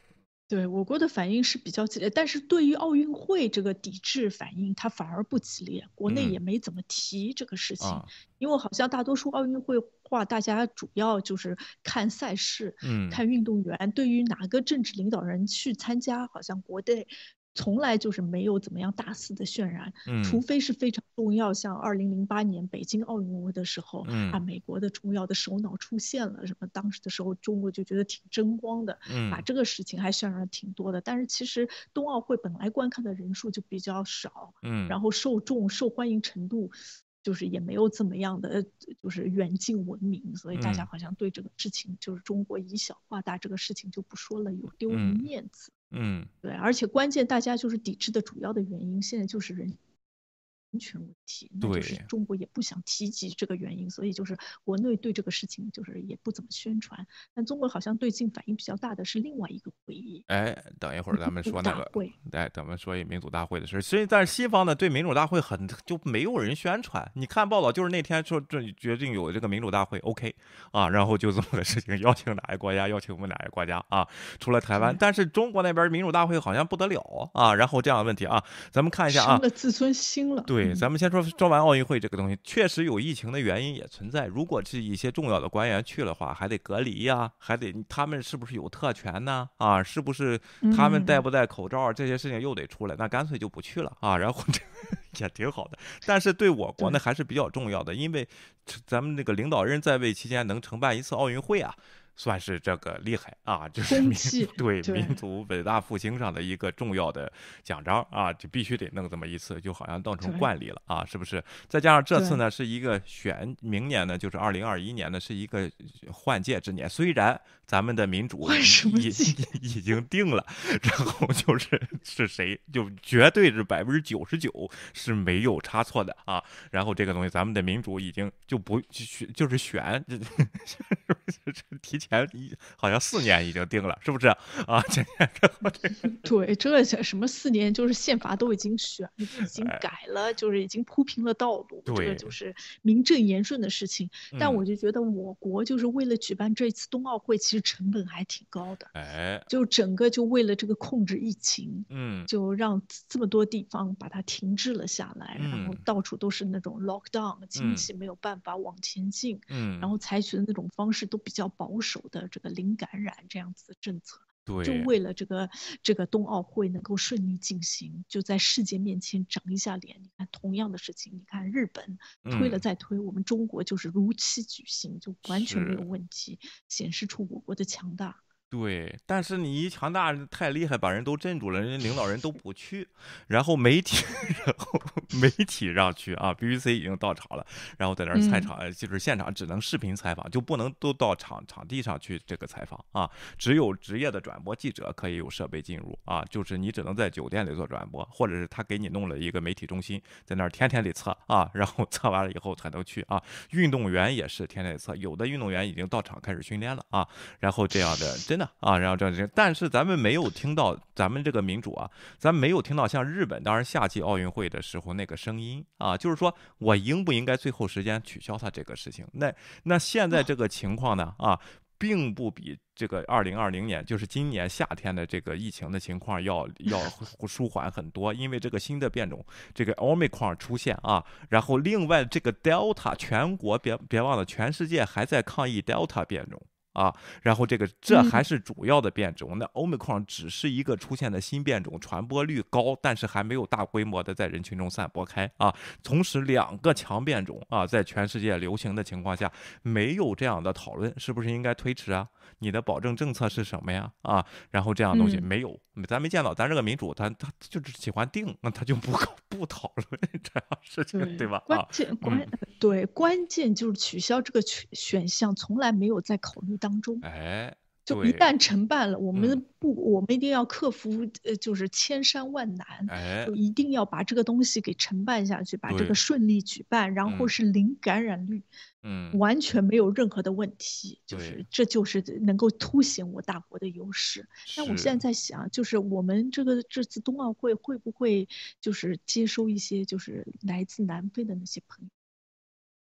对我国的反应是比较激烈，但是对于奥运会这个抵制反应，它反而不激烈，国内也没怎么提这个事情，因为好像大多数奥运会话，大家主要就是看赛事，看运动员，对于哪个政治领导人去参加，好像国内。从来就是没有怎么样大肆的渲染，除非是非常重要，像二零零八年北京奥运会的时候，啊，美国的重要的首脑出现了，什么当时的时候，中国就觉得挺争光的，把这个事情还渲染挺多的。但是其实冬奥会本来观看的人数就比较少，嗯，然后受众受欢迎程度，就是也没有怎么样的，就是远近闻名，所以大家好像对这个事情，就是中国以小化大这个事情就不说了，有丢人面子。嗯，对，而且关键，大家就是抵制的主要的原因，现在就是人。人权问题，那就是中国也不想提及这个原因，所以就是国内对这个事情就是也不怎么宣传。但中国好像最近反应比较大的是另外一个会议。哎，等一会儿咱们说那个，哎，咱们说一民主大会的事。所以，但是西方呢，对民主大会很就没有人宣传。你看报道，就是那天说这决定有这个民主大会，OK 啊，然后就这么个事情，邀请哪个国家，邀请我们哪个国家啊？除了台湾，但是中国那边民主大会好像不得了啊。然后这样的问题啊，咱们看一下啊，生了自尊心了。对，咱们先说说完奥运会这个东西，确实有疫情的原因也存在。如果是一些重要的官员去的话，还得隔离呀，还得他们是不是有特权呢？啊，是不是他们戴不戴口罩这些事情又得出来？那干脆就不去了啊。然后这 *laughs* 也挺好的，但是对我国呢还是比较重要的，因为咱们那个领导人在位期间能承办一次奥运会啊。算是这个厉害啊，就是民对民族伟大复兴上的一个重要的奖章啊，就必须得弄这么一次，就好像当成惯例了啊，是不是？再加上这次呢是一个选，明年呢就是二零二一年呢是一个换届之年，虽然咱们的民主已 *laughs* 已经定了，然后就是是谁就绝对是百分之九十九是没有差错的啊，然后这个东西咱们的民主已经就不选就是选，*laughs* *laughs* 提前。前一好像四年已经定了，是不是啊？*laughs* 对，这什么四年就是宪法都已经选，已经改了，就是已经铺平了道路，这个就是名正言顺的事情。但我就觉得我国就是为了举办这次冬奥会，其实成本还挺高的。哎，就整个就为了这个控制疫情，嗯，就让这么多地方把它停滞了下来，然后到处都是那种 lockdown，经济没有办法往前进，嗯，然后采取的那种方式都比较保守。的这个零感染这样子的政策，对，就为了这个这个冬奥会能够顺利进行，就在世界面前长一下脸。你看，同样的事情，你看日本推了再推，我们中国就是如期举行，就完全没有问题，显示出我国的强大。对，但是你一强大太厉害，把人都镇住了，人家领导人都不去，然后媒体，*laughs* 然后媒体让去啊，BBC 已经到场了，然后在那儿采访，就是现场只能视频采访，就不能都到场场地上去这个采访啊，只有职业的转播记者可以有设备进入啊，就是你只能在酒店里做转播，或者是他给你弄了一个媒体中心，在那儿天天得测啊，然后测完了以后才能去啊，运动员也是天天得测，有的运动员已经到场开始训练了啊，然后这样的真。啊，然后这样，但是咱们没有听到咱们这个民主啊，咱没有听到像日本当时夏季奥运会的时候那个声音啊，就是说我应不应该最后时间取消它这个事情？那那现在这个情况呢啊，并不比这个二零二零年，就是今年夏天的这个疫情的情况要要 *laughs* 舒缓很多，因为这个新的变种这个奥密克戎出现啊，然后另外这个 Delta 全国别别忘了，全世界还在抗议 Delta 变种。啊，然后这个这还是主要的变种，那欧美矿只是一个出现的新变种，传播率高，但是还没有大规模的在人群中散播开啊。同时，两个强变种啊，在全世界流行的情况下，没有这样的讨论，是不是应该推迟啊？你的保证政策是什么呀？啊，然后这样东西没有，咱没见到，咱这个民主，他他就是喜欢定，那他就不不讨论这样事情，对吧？关键关对关键就是取消这个选选项，从来没有在考虑当中。哎，就一旦承办了，我嗯。们不，我们一定要克服呃，就是千山万难，哎。就，一定要把这个东西给承办下去，把这个顺利举办，然后嗯。是零感染率，嗯，完全没有任何的问题，就是。这就是能够凸显我大国的优势。那我现在在想，就是我们这个这次冬奥会会不会就是接收一些就是来自南非的那些朋友？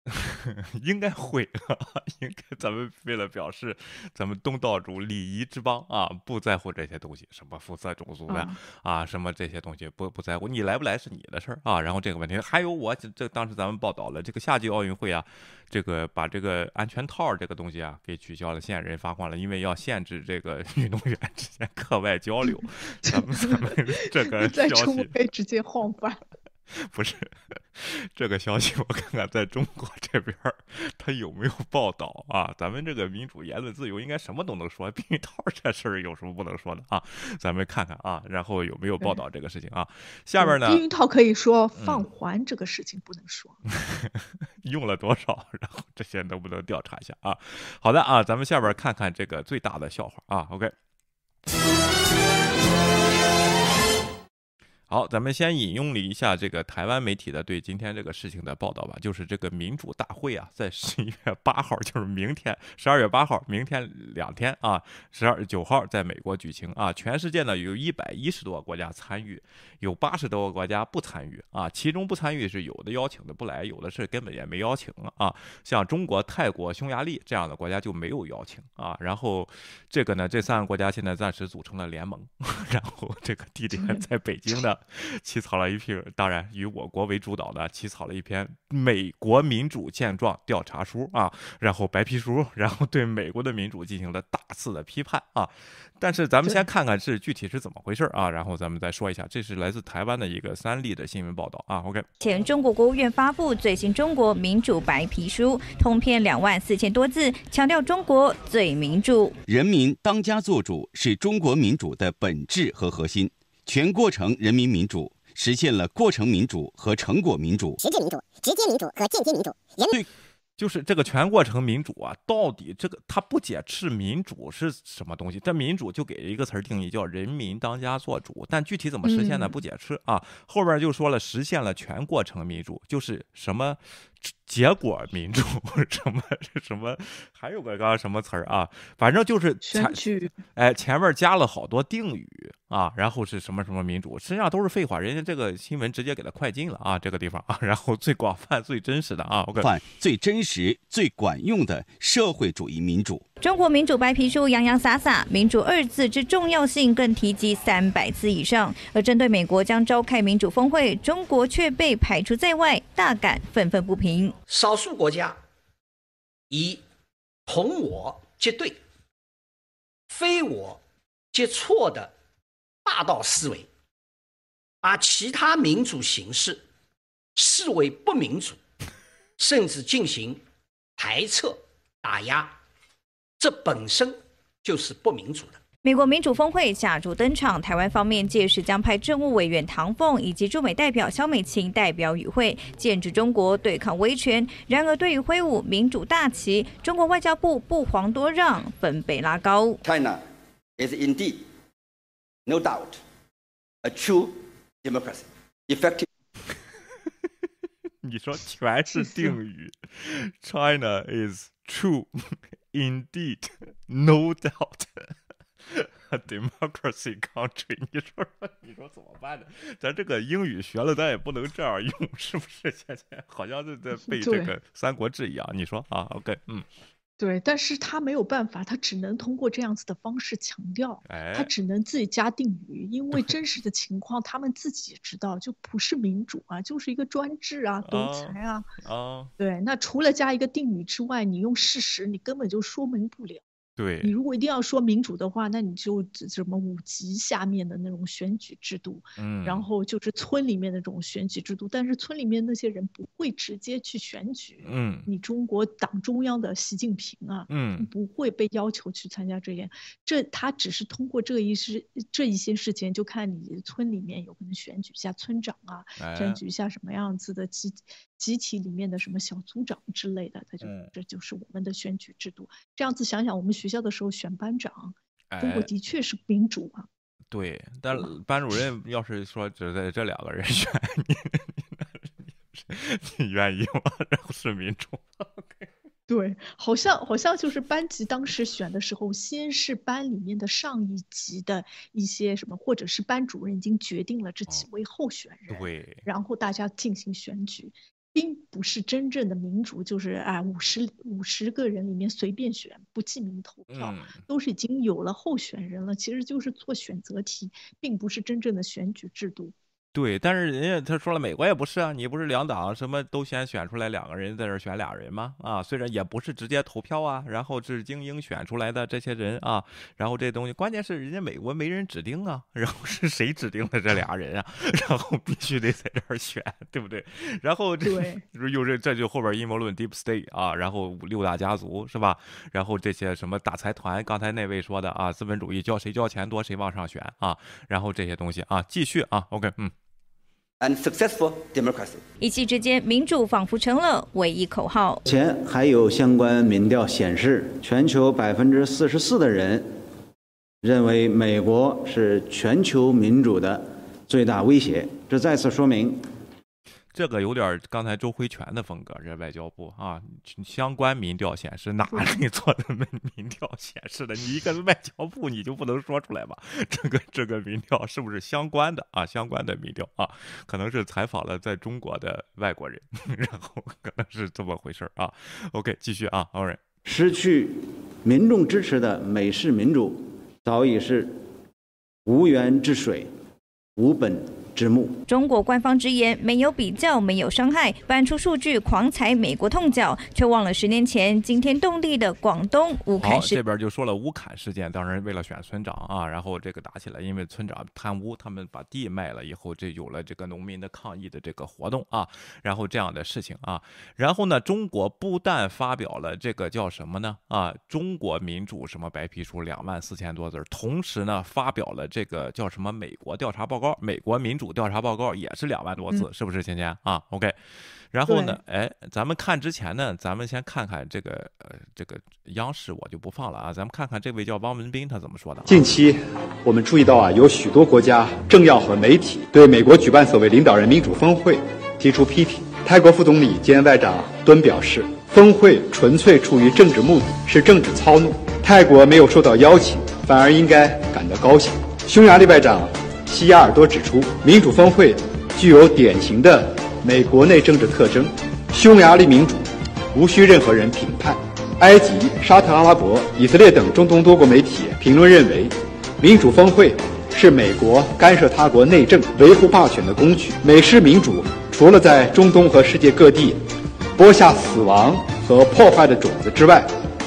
*laughs* 应该会，*laughs* 应该咱们为了表示咱们东道主礼仪之邦啊，不在乎这些东西，什么肤色、种族的啊啊，什么这些东西不不在乎，你来不来是你的事儿啊。然后这个问题还有我这这当时咱们报道了，这个夏季奥运会啊，这个把这个安全套这个东西啊给取消了，现在人发话了，因为要限制这个 *laughs* 运动员之间课外交流，咱们咱们这个在消中息非直接晃翻。不是 *laughs* 这个消息，我看看在中国这边儿他有没有报道啊？咱们这个民主言论自由应该什么都能说，避孕套这事儿有什么不能说的啊？咱们看看啊，然后有没有报道这个事情啊？下边呢避孕套可以说嗯放还这个事情不能说。*laughs* 用了多少？然后这些能不能调查一下啊？好的啊，咱们下边看看这个最大的笑话啊。OK。好，咱们先引用了一下这个台湾媒体的对今天这个事情的报道吧，就是这个民主大会啊，在十一月八号，就是明天，十二月八号，明天两天啊，十二九号在美国举行啊，全世界呢有一百一十多个国家参与，有八十多个国家不参与啊，其中不参与是有的邀请的不来，有的是根本也没邀请啊，像中国、泰国、匈牙利这样的国家就没有邀请啊，然后这个呢，这三个国家现在暂时组成了联盟，*laughs* 然后这个地点在北京的。起草了一篇，当然以我国为主导的，起草了一篇美国民主现状调查书啊，然后白皮书，然后对美国的民主进行了大肆的批判啊。但是咱们先看看是具体是怎么回事啊，然后咱们再说一下，这是来自台湾的一个三立的新闻报道啊。OK，前中国国务院发布最新中国民主白皮书，通篇两万四千多字，强调中国最民主。人民当家作主是中国民主的本质和核心。全过程人民民主实现了过程民主和成果民主，实质民主、直接民主和间接民主。人对，就是这个全过程民主啊，到底这个它不解释民主是什么东西？这民主就给一个词儿定义叫人民当家作主，但具体怎么实现呢？嗯不解释啊。后边就说了实现了全过程民主，就是什么结果民主，*laughs* 什么什么，还有个刚刚什么词儿啊？反正就是前选举哎前面加了好多定语啊，然后是什么什么民主，实际上都是废话。人家这个新闻直接给它快进了啊，这个地方啊，然后最广泛、最真实的啊，OK。换最真实、最管用的社会主义民主。中国民主白皮书洋洋洒洒，民主二字之重要性更提及三百次以上。而针对美国将召开民主峰会，中国却被排除在外，大感愤愤不平。少数国家以同我皆对、非我皆错的霸道思维，把其他民主形式视为不民主，甚至进行排斥、打压，这本身就是不民主的。美国民主峰会下周登场，台湾方面届时将派政务委员唐凤以及驻美代表肖美琴代表与会，剑指中国对抗威权。然而，对于挥舞民主大旗，中国外交部不遑多让，分贝拉高。China is indeed, no doubt, a true democracy, effective. *laughs* 你说全是定语，China is true, *laughs* indeed, no doubt. A *laughs* democracy country，你说说，你说怎么办呢？咱这个英语学了，咱也不能这样用，是不是？现在好像是在背这个《三国志》一样。你说啊？OK，嗯，对，但是他没有办法，他只能通过这样子的方式强调，他哎，只能自己加定语，因为真实的情况他们自己也知道，就不是民主啊，就是一个专制啊、独哦裁啊。啊，对，那除了加一个定语之外，你用事实，你根本就说明不了。你，如果一定要说民主的话，那你就什么五级下面的那种选举制度，嗯，然后就是村里面的这种选举制度，但是村里面那些人不会直接去选举。嗯。你中国党中央的习近平啊，嗯。不会被要求去参加这些，这他只是通过这一事这一些事情，就看你村里面有可能选举一下村长啊，哎。选举一下什么样子的基集体里面的什么小组长之类的，他就这就是我们的选举制度。这样子想想，我们学校的时候选班长，中国的确是民主啊。对，但班主任要是说只在这两个人选，*laughs* 你你愿意吗？然后是民主。对，好像好像就是班级当时选的时候，先是班里面的上一级的一些什么，或者是班主任已经决定了这几位候选人，对，然后大家进行选举，并不是真正的民主，就是啊五十五十个人里面随便选，不记名投票，都是已经有了候选人了，其实就是做选择题，并不是真正的选举制度。对，但是人家他说了，美国也不是啊，你不是两党什么都先选出来两个人在这选俩人吗？啊，虽然也不是直接投票啊，然后是精英选出来的这些人啊，然后这东西关键是人家美国没人指定啊，然后是谁指定的这俩人啊？*laughs* 然后必须得在这儿选，对不对？然后这又是这就后边阴谋论 deep state 啊，然后六大家族是吧？然后这些什么大财团，刚才那位说的啊，资本主义交谁交钱多谁往上选啊，然后这些东西啊，继续啊，OK，嗯。And successful democracy。一气之间，民主仿佛成了唯一口号。前还有相关民调显示，全球百分之四十四的人认为美国是全球民主的最大威胁。这再次说明。这个有点刚才周辉全的风格，这外交部啊，相关民调显示哪里做的民 *laughs* 民调显示的？你一个外交部你就不能说出来吧？这个这个民调是不是相关的啊？相关的民调啊，可能是采访了在中国的外国人，*laughs* 然后可能是这么回事啊。OK，继续啊，All right。失去民众支持的美式民主早已是无源之水，无本。之目。中国官方直言没有比较，没有伤害，搬出数据狂踩美国痛脚，却忘了十年前惊天动地的广东乌坎事。这边就说了乌坎事件，当然为了选村长啊，然后这个打起来，因为村长贪污，他们把地卖了以后，这有了这个农民的抗议的这个活动啊，然后这样的事情啊，然后呢，中国不但发表了这个叫什么呢啊，中国民主什么白皮书两万四千多字，同时呢，发表了这个叫什么美国调查报告，美国民主。调查报告也是两万多字，是不是芊芊啊？OK，然后呢，哎，咱们看之前呢，咱们先看看这个呃，这个央视我就不放了啊，咱们看看这位叫汪文斌他怎么说的。近期我们注意到啊，有许多国家政要和媒体对美国举办所谓领导人民主峰会提出批评。泰国副总理兼外长敦表示，峰会纯粹出于政治目的，是政治操弄。泰国没有受到邀请，反而应该感到高兴。匈牙利外长。西亚尔多指出，民主峰会具有典型的美国内政治特征。匈牙利民主无需任何人评判。埃及、沙特阿拉伯、以色列等中东多国媒体评论认为，民主峰会是美国干涉他国内政、维护霸权的工具。美式民主除了在中东和世界各地播下死亡和破坏的种子之外，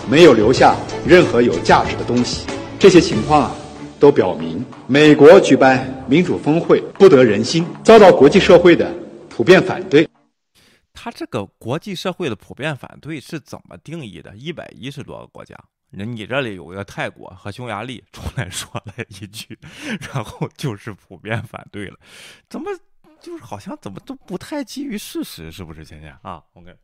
没有留下任何有价值的东西。这些情况啊。都表明，美国举办民主峰会不得人心，遭到国际社会的普遍反对。他这个国际社会的普遍反对是怎么定义的？一百一十多个国家，人你这里有一个泰国和匈牙利出来说了一句，*laughs* 然后就是普遍反对了，怎么就是好像怎么都不太基于事实，是不是？倩倩啊，OK。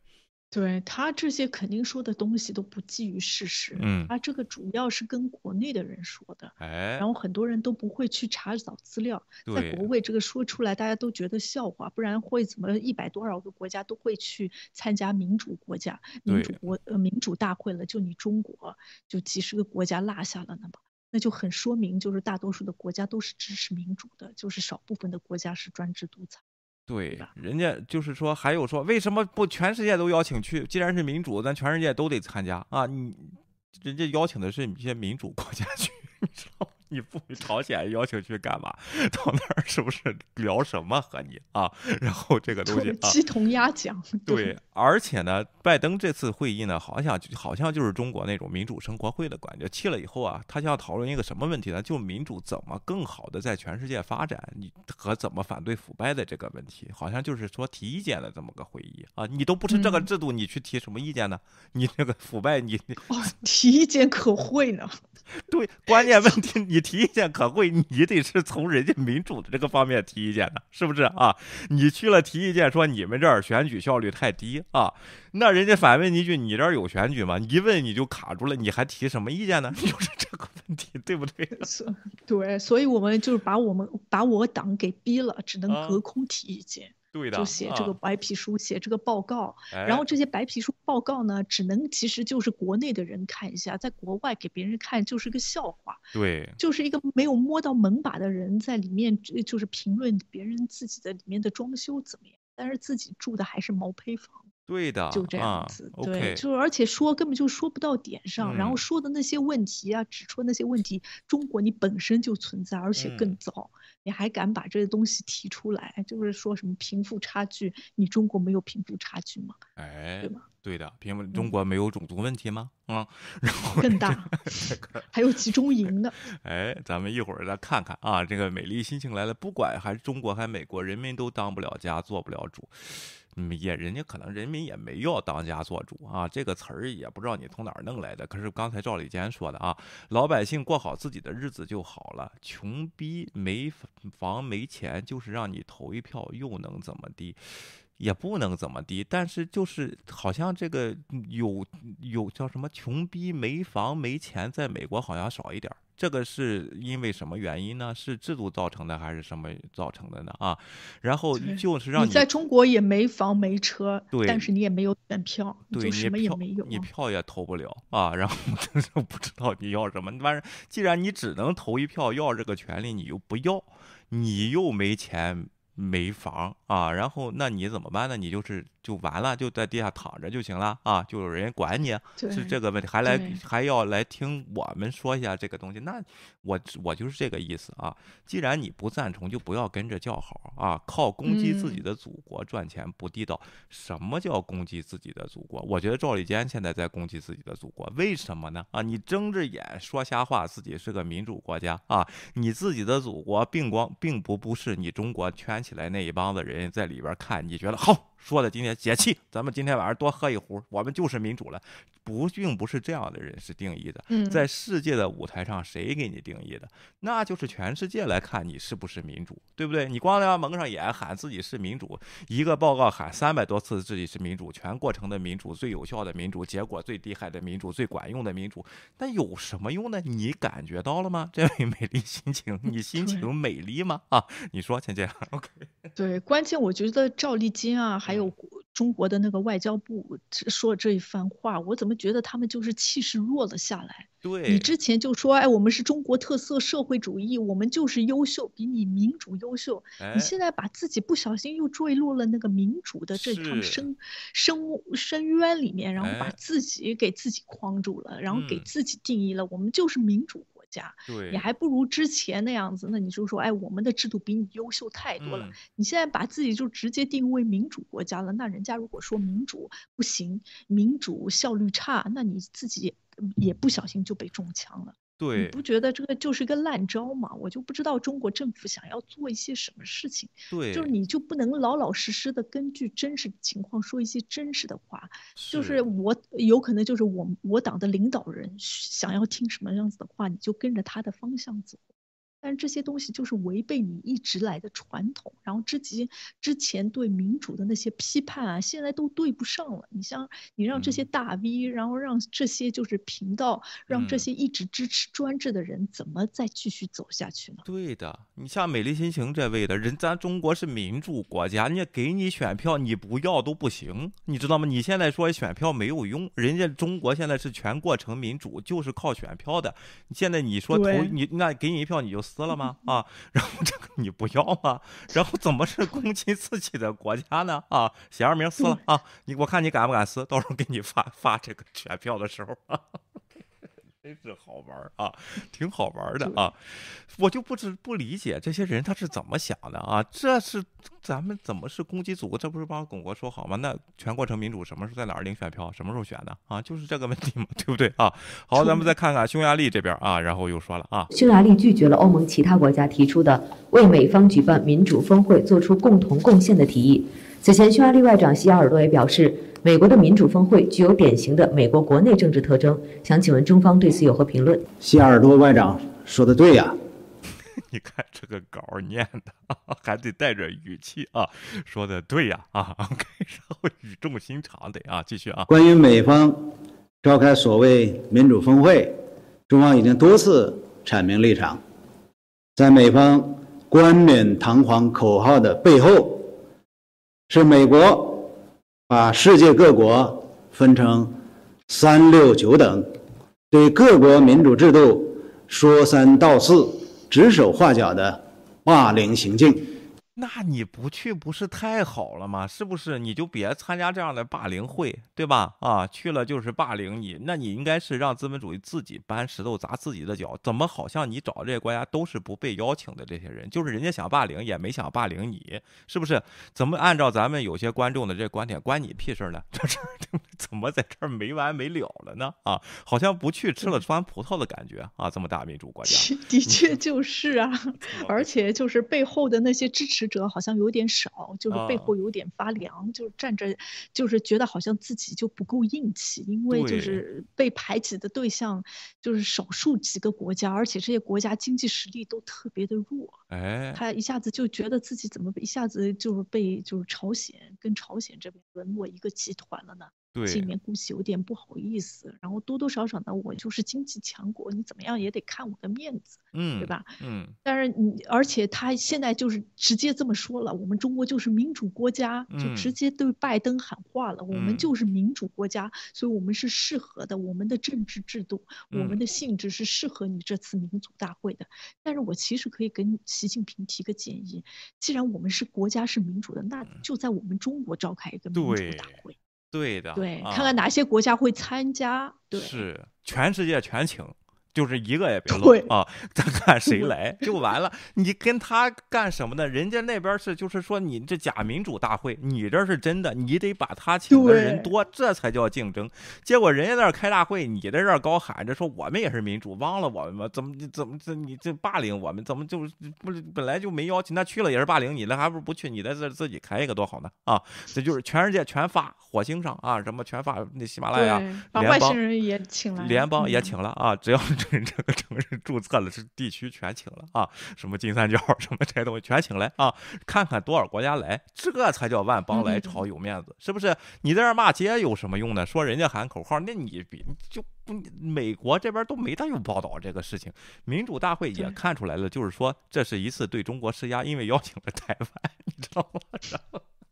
对他这些肯定说的东西都不基于事实，嗯，他这个主要是跟国内的人说的，哎，然后很多人都不会去查找资料，在国外这个说出来大家都觉得笑话，不然会怎么一百多少个国家都会去参加民主国家民主国呃民主大会了，就你中国就几十个国家落下了，那么那就很说明就是大多数的国家都是支持民主的，就是少部分的国家是专制独裁。对，人家就是说，还有说，为什么不全世界都邀请去？既然是民主，咱全世界都得参加啊！你人家邀请的是一些民主国家去，*laughs* 你知道吗？你不朝鲜邀请去干嘛？到那儿是不是聊什么和你啊？然后这个东西鸡同鸭讲。对，而且呢，拜登这次会议呢，好像好像就是中国那种民主生活会的感觉。去了以后啊，他要讨论一个什么问题呢？就民主怎么更好的在全世界发展，你和怎么反对腐败的这个问题，好像就是说提意见的这么个会议啊。你都不是这个制度，你去提什么意见呢？你这个腐败，你哦，提意见可会呢。*laughs* 对，关键问题你提意见可贵，你得是从人家民主的这个方面提意见的，是不是啊？你去了提意见，说你们这儿选举效率太低啊，那人家反问你一句，你这儿有选举吗？一问你就卡住了，你还提什么意见呢？*laughs* 就是这个问题，对不对？对，所以我们就是把我们把我党给逼了，只能隔空提意见。对的，就写这个白皮书，写这个报告，然后这些白皮书报告呢，只能其实就是国内的人看一下，在国外给别人看就是个笑话。对，就是一个没有摸到门把的人在里面，就是评论别人自己的里面的装修怎么样，但是自己住的还是毛坯房。对的，就这样子。对，就而且说根本就说不到点上，然后说的那些问题啊，指出那些问题，中国你本身就存在，而且更糟。你还敢把这些东西提出来？就是说什么贫富差距？你中国没有贫富差距吗？哎，对吗？对的，贫富中国没有种族问题吗？啊，然后更大，还有集中营的。*laughs* 哎，咱们一会儿再看看啊，这个美丽心情来了，不管还是中国还是美国，人民都当不了家，做不了主。也人家可能人民也没要当家做主啊，这个词儿也不知道你从哪儿弄来的。可是刚才赵立坚说的啊，老百姓过好自己的日子就好了，穷逼没房没钱，就是让你投一票又能怎么地？也不能怎么地。但是就是好像这个有有叫什么穷逼没房没钱，在美国好像少一点儿。这个是因为什么原因呢？是制度造成的还是什么造成的呢？啊，然后就是让你在中国也没房没车，对，但是你也没有选票，对，什么也没有，你票也投不了啊。然后就不知道你要什么。反正既然你只能投一票，要这个权利，你又不要，你又没钱。没房啊，然后那你怎么办呢？你就是就完了，就在地下躺着就行了啊，就有人管你，是这个问题，还来还要来听我们说一下这个东西，那我我就是这个意思啊。既然你不赞同，就不要跟着叫好啊，靠攻击自己的祖国赚钱不地道。什么叫攻击自己的祖国？我觉得赵立坚现在在攻击自己的祖国，为什么呢？啊，你睁着眼说瞎话，自己是个民主国家啊，你自己的祖国并光并不不是你中国圈。起来那一帮子人在里边看，你觉得好？说的今天解气，咱们今天晚上多喝一壶，我们就是民主了。不，并不是这样的人是定义的。在世界的舞台上，谁给你定义的？那就是全世界来看你是不是民主，对不对？你光要蒙上眼喊自己是民主，一个报告喊三百多次自己是民主，全过程的民主，最有效的民主，结果最厉害的民主，最管用的民主，那有什么用呢？你感觉到了吗？这位美丽心情，你心情美丽吗？啊，你说，倩倩，OK。对，关键我觉得赵丽金啊，还有中国的那个外交部说这一番话，我怎么觉得他们就是气势弱了下来？对，你之前就说，哎，我们是中国特色社会主义，我们就是优秀，比你民主优秀。你现在把自己不小心又坠落了那个民主的这趟深深深渊里面，然后把自己给自己框住了，然后给自己定义了，我们就是民主。家，你还不如之前那样子，那你就说，哎，我们的制度比你优秀太多了。你现在把自己就直接定位民主国家了，那人家如果说民主不行，民主效率差，那你自己也不小心就被中枪了。对，你不觉得这个就是个烂招吗？我就不知道中国政府想要做一些什么事情。对，就是你就不能老老实实的根据真实情况说一些真实的话。就是我有可能就是我我党的领导人想要听什么样子的话，你就跟着他的方向走。但是这些东西就是违背你一直来的传统，然后之前之前对民主的那些批判啊，现在都对不上了。你像你让这些大 V，然后让这些就是频道，让这些一直支持专制的人，怎么再继续走下去呢？对的，你像美丽心情这位的人，咱中国是民主国家，人家给你选票，你不要都不行，你知道吗？你现在说选票没有用，人家中国现在是全过程民主，就是靠选票的。现在你说投你，那给你一票你就。死了吗？啊，然后这个你不要吗？然后怎么是攻击自己的国家呢？啊，写上名撕了啊！你我看你敢不敢撕？到时候给你发发这个选票的时候。真是好玩啊，挺好玩的啊！我就不知不理解这些人他是怎么想的啊？这是咱们怎么是攻击祖国？这不是帮巩国说好吗？那全过程民主什么时候在哪儿领选票？什么时候选的啊？就是这个问题嘛，*laughs* 对不对啊？好，咱们再看看匈牙利这边啊，然后又说了啊，匈牙利拒绝了欧盟其他国家提出的为美方举办民主峰会做出共同贡献的提议。此前，匈牙利外长西亚尔多也表示，美国的民主峰会具有典型的美国国内政治特征。想请问中方对此有何评论？西亚尔多外长说的对呀，*laughs* 你看这个稿念的还得带着语气啊，说的对呀啊，然后语重心长的啊，继续啊。关于美方召开所谓民主峰会，中方已经多次阐明立场，在美方冠冕堂皇口号的背后。是美国把世界各国分成三六九等，对各国民主制度说三道四、指手画脚的霸凌行径。那你不去不是太好了吗？是不是？你就别参加这样的霸凌会，对吧？啊，去了就是霸凌你，那你应该是让资本主义自己搬石头砸自己的脚。怎么好像你找这些国家都是不被邀请的这些人，就是人家想霸凌也没想霸凌你，是不是？怎么按照咱们有些观众的这观点，关你屁事呢？*laughs* 这事 *laughs* 怎么在这儿没完没了了呢？啊，好像不去吃了酸葡萄的感觉啊！这么大民主国家，的 *laughs* 确就是啊，而且就是背后的那些支持。者好像有点少，就是背后有点发凉，就是站着，就是觉得好像自己就不够硬气，因为就是被排挤的对象就是少数几个国家，而且这些国家经济实力都特别的弱，哎，他一下子就觉得自己怎么一下子就是被就是朝鲜跟朝鲜这边沦落一个集团了呢？心里面估计有点不好意思，然后多多少少呢，我就是经济强国，你怎么样也得看我的面子，嗯，对吧？嗯，但是你，而且他现在就是直接这么说了，我们中国就是民主国家，就直接对拜登喊话了，我们就是民主国家，所以我们是适合的，我们的政治制度，我们的性质是适合你这次民主大会的。但是我其实可以跟习近平提个建议，既然我们是国家是民主的，那就在我们中国召开一个民主大会。对的，对，看看哪些国家会参加，对，是全世界全请。就是一个也别漏啊！咱看谁来就完了。你跟他干什么呢？人家那边是就是说你这假民主大会，你这是真的，你得把他请的人多，这才叫竞争。结果人家那儿开大会，你在这高喊着说我们也是民主，忘了我们吗？怎么怎么这你这霸凌我们？怎么就不本来就没邀请，那去了也是霸凌你那，还不如不去？你在这自己开一个多好呢啊！这就是全世界全发火星上啊，什么全发那喜马拉雅联邦也请了，联邦也请了啊，只要。*laughs* 这个城市注册了，是地区全请了啊！什么金三角，什么这些东西全请来啊！看看多少国家来，这才叫万邦来朝有面子，是不是？你在这骂街有什么用呢？说人家喊口号，那你比就不美国这边都没大有报道这个事情。民主大会也看出来了，就是说这是一次对中国施压，因为邀请了台湾，你知道吗？*laughs*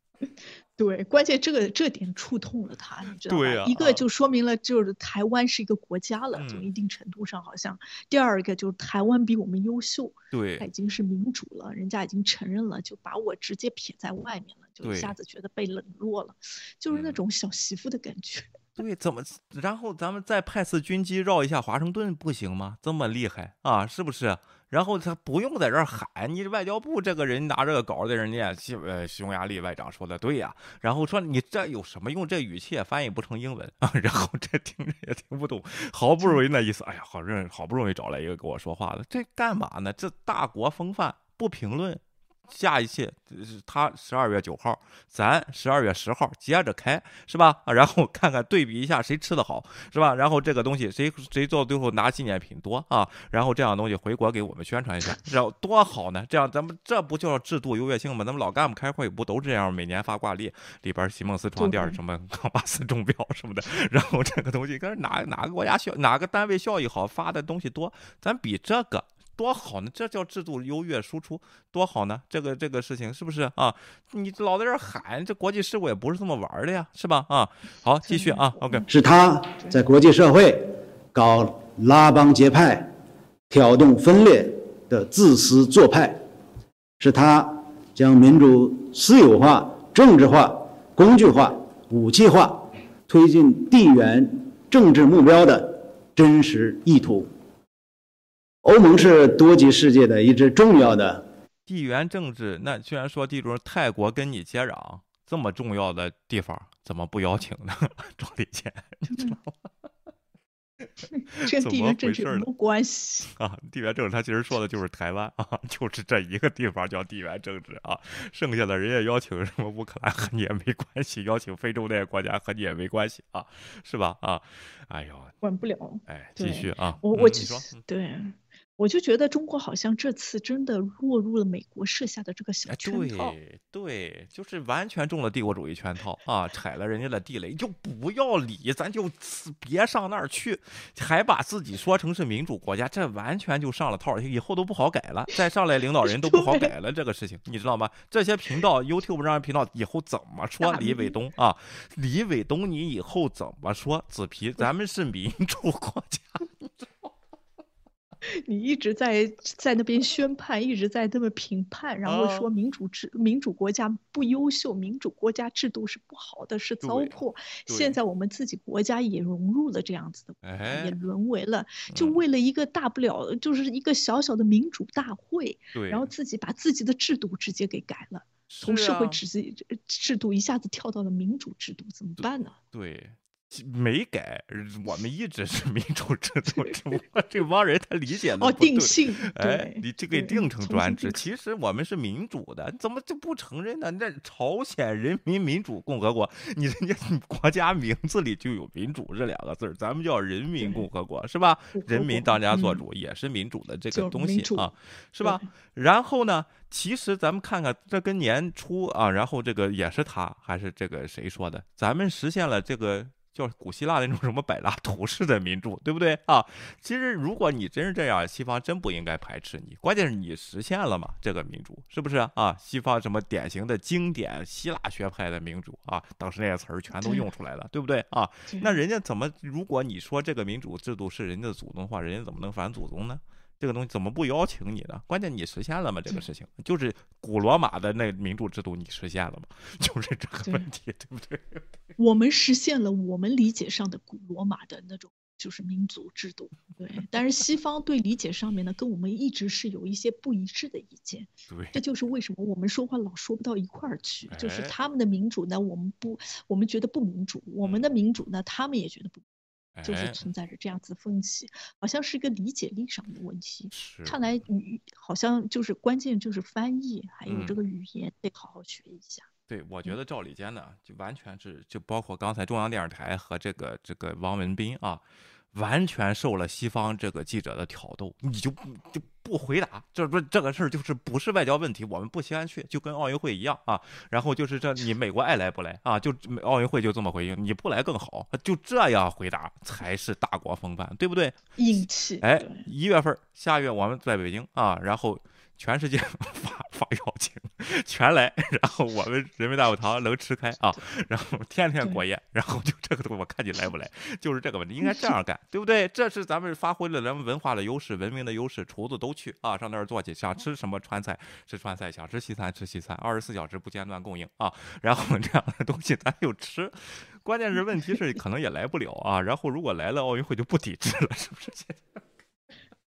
对，关键这个这点触痛了他，你知道吧？一个就说明了，就是台湾是一个国家了，从一定程度上好像。第二个就是台湾比我们优秀，对，他已经是民主了，人家已经承认了，就把我直接撇在外面了，就一下子觉得被冷落了，就是那种小媳妇的感觉。*laughs* 对，怎么？然后咱们再派次军机绕一下华盛顿不行吗？这么厉害啊，是不是？然后他不用在这儿喊，你外交部这个人拿这个稿在人家，呃，匈牙利外长说的对呀。然后说你这有什么用？这语气也翻译不成英文啊。然后这听着也听不懂，好不容易那意思，哎呀，好认，好不容易找来一个跟我说话的，这干嘛呢？这大国风范不评论。下一期是他十二月九号，咱十二月十号接着开，是吧？啊，*laughs* 然后看看对比一下谁吃的好，是吧？然后这个东西谁谁做最后拿纪念品多啊？然后这样东西回国给我们宣传一下，这样多好呢？这样咱们这不叫制度优越性吗？咱们老干部开会不都这样？每年发挂历，里边席梦思床垫什么康巴斯钟表什么的，然后这个东西跟哪哪个国家效哪个单位效益好发的东西多，咱比这个。多好呢，这叫制度优越输出，多好呢！这个这个事情是不是啊？你老在这喊，这国际事务也不是这么玩的呀，是吧？啊，好，继续啊，OK。是他在国际社会搞拉帮结派、挑动分裂的自私做派，是他将民主私有化、政治化、工具化、武器化，推进地缘政治目标的真实意图。欧盟是多极世界的一支重要的地缘政治。那居然说地主泰国跟你接壤，这么重要的地方，怎么不邀请呢？*laughs* 庄里谦，你知道吗？这怎地缘政治么回事儿呢有什么关系？啊，地缘政治，他其实说的就是台湾啊，*laughs* 就是这一个地方叫地缘政治啊，剩下的人家邀请什么乌克兰和你也没关系，邀请非洲那些国家和你也没关系啊，是吧？啊，哎呦，管不了。哎，继对续啊，我我就嗯你说，对，我就觉得中国好像这次真的落入了美国设下的这个小哎，圈套。对对，就是完全中了帝国主义圈套啊，踩了人家的地雷，就不要理，咱就别上那儿去，还把自己说成是民主国家，这完全就上了套，以后都不好改了，再上来领导人都不好 *laughs* 改了，这个事情你知道吗？这些频道 YouTube 上频道以后怎么说李伟东啊？李伟东，你以后怎么说？子皮，咱们是民主国家。*laughs* 你一直在在那边宣判，一直在那么评判，然后啊说民主制、民主国家不优秀，民主国家制度是不好的，是糟粕。现在我们自己国家也融入了这样子的，哎也沦为了，就嗯。为了一个大不了就是一个小小的民主大会，然后自己把自己的制度直接给改了，从社会啊。制制度一下子跳到了民主制度，怎么办呢？对，其没改，我们一直是民主制度，只不过这帮人他理解的哦，不对定性，哎，你这个定成专制，其实我们是民主的，你怎么就不承认呢？那朝鲜人民民主共和国，你人家 *laughs* 国家名字里就有“民主”这两个字儿，咱们叫人民共和国，是吧人民当家作嗯主，也是民主的这个东西啊，是吧？然后呢，其实咱们看看，这跟年初啊，然后这个也是他还是这个谁说的？咱们实现了这个叫古希腊那种什么柏拉图式的民主，对不对啊？其实如果你真是这样，西方真不应该排斥你，关键是你实现了嘛，这个民主是不是啊？西方什么典型的经典希腊学派的民主啊，当时那些词儿全都用出来了，对不对啊？那人家怎么？如果你说这个民主制度是人家的祖宗的话，人家怎么能反祖宗呢？这个东西怎么不邀请你呢？关键你实现了吗？这个事情就是古罗马的那民主制度，你实现了吗？*laughs* 就是这个问题，对不对？*laughs* 我们实现了我们理解上的古罗马的那种就是民族制度，对。但是西方对理解上面呢，跟我们一直是有一些不一致的意见。*laughs* 对这就是为什么我们说话老说不到一块儿去。就是哎他们的民主呢，我们不，我们觉得不民主；我们的民主呢，他们也觉得不。就是哎存在着这样子分歧，好像是一个理解力上的问题。是看来语好像就是关键就是翻译，还有这嗯个语言得好好学一下。对，我觉得赵立坚呢，就完全是就包括刚才中央电视台和这个这个王文斌啊，完全受了西方这个记者的挑逗，你就不就不回答，这不这个事儿就是不是外交问题，我们不稀罕去，就跟奥运会一样啊。然后就是这你美国爱来不来啊？就奥运会就这么回应，你不来更好，就这样回答才是大国风范，对不对？硬气。哎，一月份下月我们在北京啊，然后全世界 *laughs* 发发邀请，全来，然后我们人民大会堂能吃开啊，然后天天过夜，然后就这个东西我看你来不来，就是这个问题，应该这 *laughs* 样干，对不对？这是咱们发挥了咱们文化的优势、文明的优势，厨子都去啊，上那儿做去，想吃什么川菜吃川菜，想吃西餐吃西餐，二十四小时不间断供应啊，然后这样的东西咱就吃。关键是问题是可能也来不了啊，然后如果来了，奥运会就不抵制了，是不是？*laughs*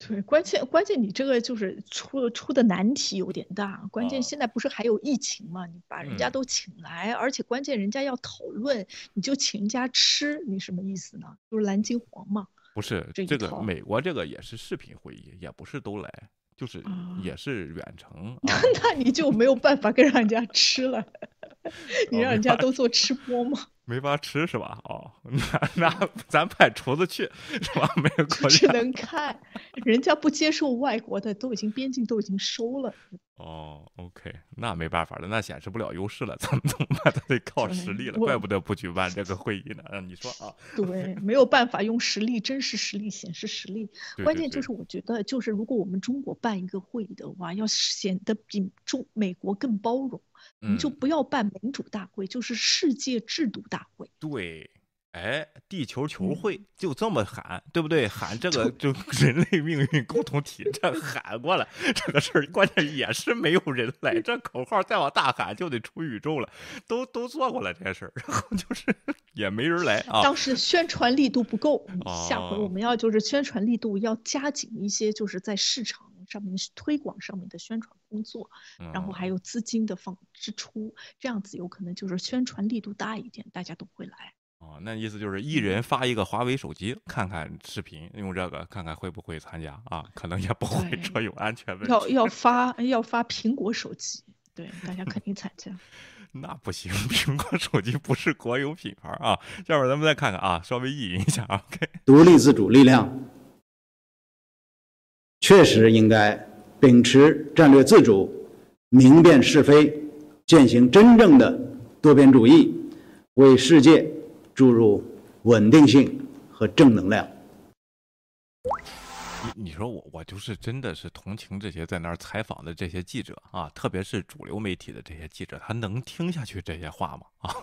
对，关键关键你这个就是出出的难题有点大。关键啊现在不是还有疫情嘛？你把人家嗯都请来，而且关键人家要讨论，你就请人家吃，你什么意思呢？就是蓝金黄嘛。不是这这个美国这个也是视频会议，也不是都来，就是啊也是远程 *laughs* 啊。那你就没有办法跟让人家吃了，*laughs* 你让人家都做吃播吗？*laughs* 没法吃是吧？哦，那那咱派厨子去是吧？没有国只能看，人家不接受外国的，都已经边境都已经收了。哦，OK，那没办法了，那显示不了优势了，咱们怎么办？他得靠实力了，怪不得不举办这个会议呢。嗯，你说啊？对，没有办法用实力、真实实力显示实力。对对对关键就是我觉得，就是如果我们中国办一个会议的话，要显得比中美国更包容，我们就嗯不要办民主大会，就是世界制度大会。对，哎，地球球嗯会就这么喊，对不对？喊这个 *laughs* 就人类命运共同体，这喊过来这个事儿，关键也是没有人来，这口号再往大喊就得出宇宙了，都都做过了这事儿，然后就是 *laughs* 也没人来啊。当时宣传力度不够，下回我哦们要就是宣传力度要加紧一些，就是在市场上面推广上面的宣传工作，然后还嗯有资金的放支出，这样子有可能就是宣传力度大一点，大家都会来。哦，那意思就是一人发一个华为手机，看看视频，用这个看看会不会参加啊？可能也不会，说有安全问题。要 *laughs* 要发要发苹果手机，对，大家肯定参加。*laughs* 那不行，*laughs* 苹果手机不是国有品牌啊。下面咱们再看看啊，稍微意淫一下啊。独立自主力量确实应该秉持战略自主，明辨是非，践行真正的多边主义，为世界。注入稳定性和正能量。你你说我我就是真的是同情这些在那儿采访的这些记者啊，特别是主流媒体的这些记者，他能听下去这些话吗？*laughs* 啊，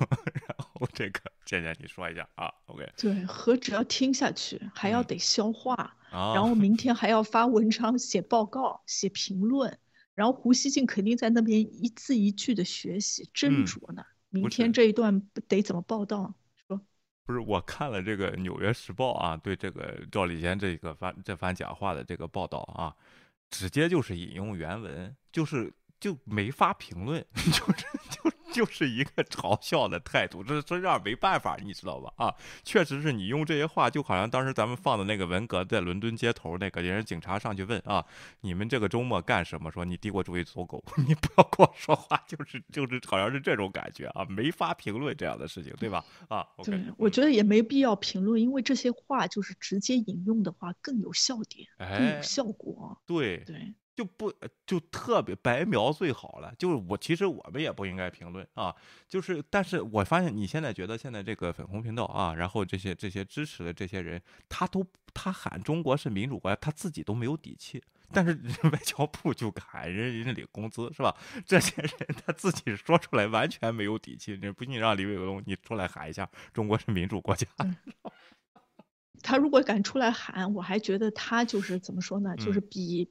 然后这个健健你说一下啊，OK？对，何止要听下去，还要得消化，然后明天还要发文章、写报告、写评论，然后胡锡进肯定在那边一字一句的学习斟酌呢。明天这一段得怎么报道？不是我看了这个《纽约时报》啊，对这个赵立坚这个番这番讲话的这个报道啊，直接就是引用原文，就是就没法评论，*laughs* 就是就。就是一个嘲笑的态度，这这样没办法，你知道吧？啊，确实是你用这些话，就好像当时咱们放的那个文革在伦敦街头那个人警察上去问啊，你们这个周末干什么？说你帝国主义走狗，*laughs* 你不要跟我说话，就是就是好像是这种感觉啊，没法评论这样的事情，对吧？啊，对，我觉得也没必要评论，因为这些话就是直接引用的话更有笑点，更有效果。对对。就不就特别白描最好了，就是我其实我们也不应该评论啊，就是但是我发现你现在觉得现在这个粉红频道啊，然后这些这些支持的这些人，他都他喊中国是民主国家，他自己都没有底气，但是外交部就喊人人家领工资是吧？这些人他自己说出来完全没有底气，你不信让李伟龙你出来喊一下中国是民主国家，*laughs* 他如果敢出来喊，我还觉得他就是怎么说呢？就是比。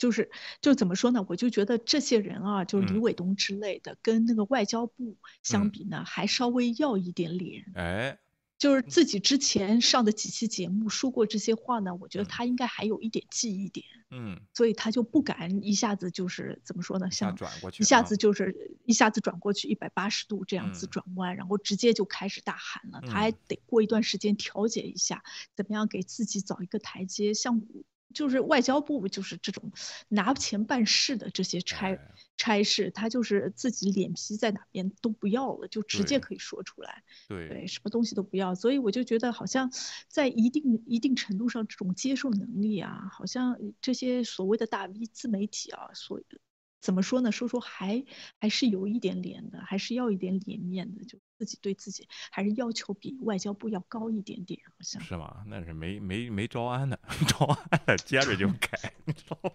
就是就怎么说呢？我就觉得这些人啊，就是李伟东之类的，跟那个外交部相比呢，还稍微要一点脸。哎，就是自己之前上的几期节目说过这些话呢，我觉得他应该还有一点记忆点。嗯，所以他就不敢一下子就是怎么说呢？像转过去，一下子就是一下子转过去一百八十度这样子转弯，然后直接就开始大喊了。他还得过一段时间调节一下，怎么样给自己找一个台阶？像。就是外交部就是这种拿钱办事的这些差差事，他就是自己脸皮在哪边都不要了，就直接可以说出来。对，什么东西都不要。所以我就觉得，好像在一定一定程度上，这种接受能力啊，好像这些所谓的大 V 自媒体啊，所怎么说呢？说说还还是有一点脸的，还是要一点脸面的，就。自己对自己还是要求比外交部要高一点点，好像是吗？那是没没没招安呢，*laughs* 招安了接着就 *laughs* 改，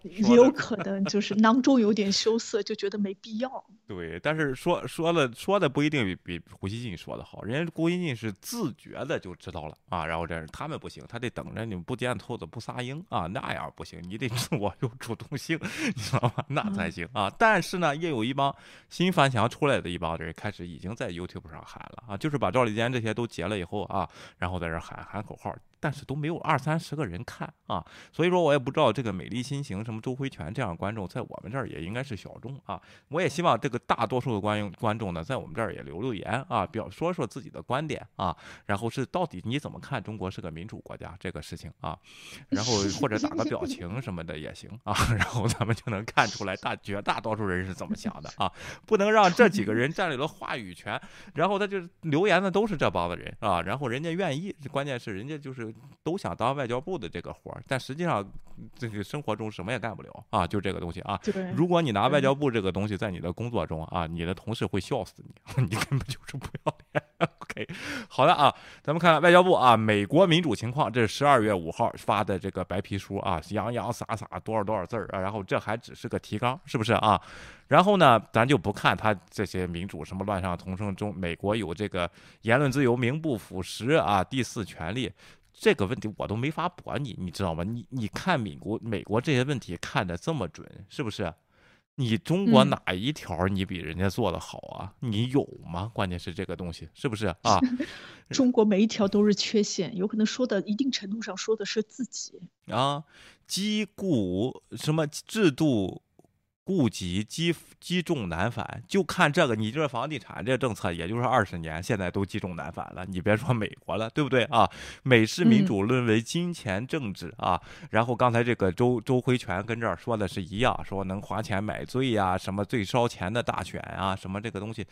也有可能就是囊中有点羞涩，就觉得没必要。*laughs* 对，但是说说了说的不一定比比胡锡进说的好，人家胡锡进是自觉的就知道了啊，然后这他们不行，他得等着你们不见兔子不撒鹰啊，那样不行，你得自我有主动性，你知道吗？那才行啊。但是呢，也有一帮新翻墙出来的一帮人开始已经在 YouTube 上。喊了啊，就是把赵立坚这些都截了以后啊，然后在这喊喊口号。但是都没有二三十个人看啊，所以说我也不知道这个美丽心情什么周辉全这样观众在我们这儿也应该是小众啊。我也希望这个大多数的观观众呢，在我们这儿也留留言啊，表说说自己的观点啊，然后是到底你怎么看中国是个民主国家这个事情啊，*laughs* 然后或者打个表情什么的也行啊，*laughs* 然后咱们就能看出来大绝大多数人是怎么想的啊，不能让这几个人占领了话语权，然后他就留言的都是这帮子人啊，然后人家愿意，关键是人家就是。都想当外交部的这个活儿，但实际上这个生活中什么也干不了啊，就这个东西啊。如果你拿外交部这个东西在你的工作中啊，你的同事会笑死你，*laughs* 你根本就是不要脸。*laughs* OK，好的啊，咱们看看外交部啊，美国民主情况，这是十二月五号发的这个白皮书啊，洋洋洒洒多少多少字儿啊，然后这还只是个提纲，是不是啊？然后呢，咱就不看他这些民主什么乱上丛生中，美国有这个言论自由名不副实啊，第四权利。这个问题我都没法驳你，你知道吗？你你看美国美国这些问题看的这么准，是不是？你中国哪一条你比人家做的好啊？你有吗？关键是这个东西是不是啊？*laughs* 中国每一条都是缺陷，有可能说的一定程度上说的是自己啊，机构什么制度顾及积积重难返，就看这个，你这房地产这政策，也就是二十年，现在都积重难返了。你别说美国了，对不对啊？美式民主沦为金钱政治啊。然后刚才这个周周辉全跟这儿说的是一样，说能花钱买罪呀，什么最烧钱的大选啊，什么这个东西，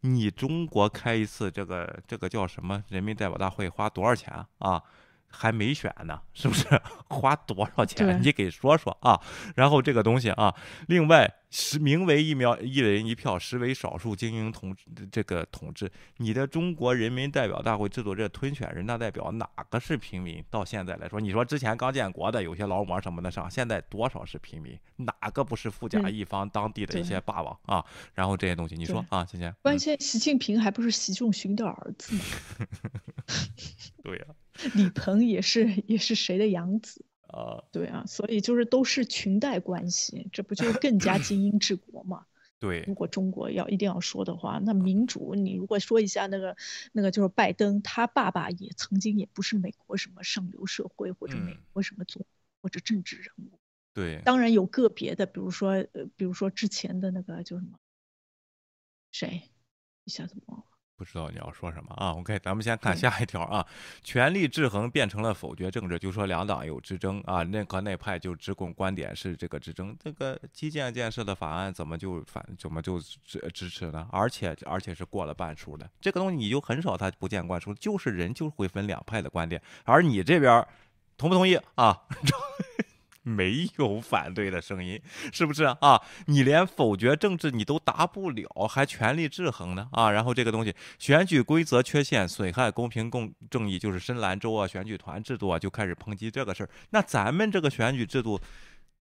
你中国开一次这个这个叫什么人民代表大会花多少钱啊啊？还没选呢，是不是？*laughs* 花多少钱？你给说说啊。然后这个东西啊，另外实名为一苗一人一票，实为少数精英统这个统治。你的中国人民代表大会制度这吞选人大代表，哪个是平民？到现在来说，你说之前刚建国的有些劳模什么的上，现在多少是平民？哪个不是富甲一方当地的一些霸王啊？然后这些东西，你说啊，芊芊。关键习近平还不是习仲勋的儿子吗？对呀。李鹏也是也是谁的养子啊？对啊，所以就是都是裙带关系，这不就更加 *laughs* 精英治国嘛？对。如果中国要一定要说的话，那民主，你如果说一下那个那个就是拜登，他爸爸也曾经也不是美国什么上流社会或者美国什么总或者政治人物。对。当然有个别的，比如说呃，比如说之前的那个叫什么？谁？一下子忘了。不知道你要说什么啊？OK，咱们先看下一条啊。权力制衡变成了否决政治，就说两党有之争啊，任何内派就只供观点是这个之争。这个基建建设的法案怎么就反怎么就支支持呢？而且而且是过了半数的，这个东西你就很少他不见灌输，就是人就会分两派的观点，而你这边同不同意啊？*laughs* *laughs* 没有反对的声音，是不是啊？你连否决政治你都达不了，还权力制衡呢啊？然后这个东西，选举规则缺陷损害公平公正义，就是深蓝州啊，选举团制度啊，就开始抨击这个事儿。那咱们这个选举制度。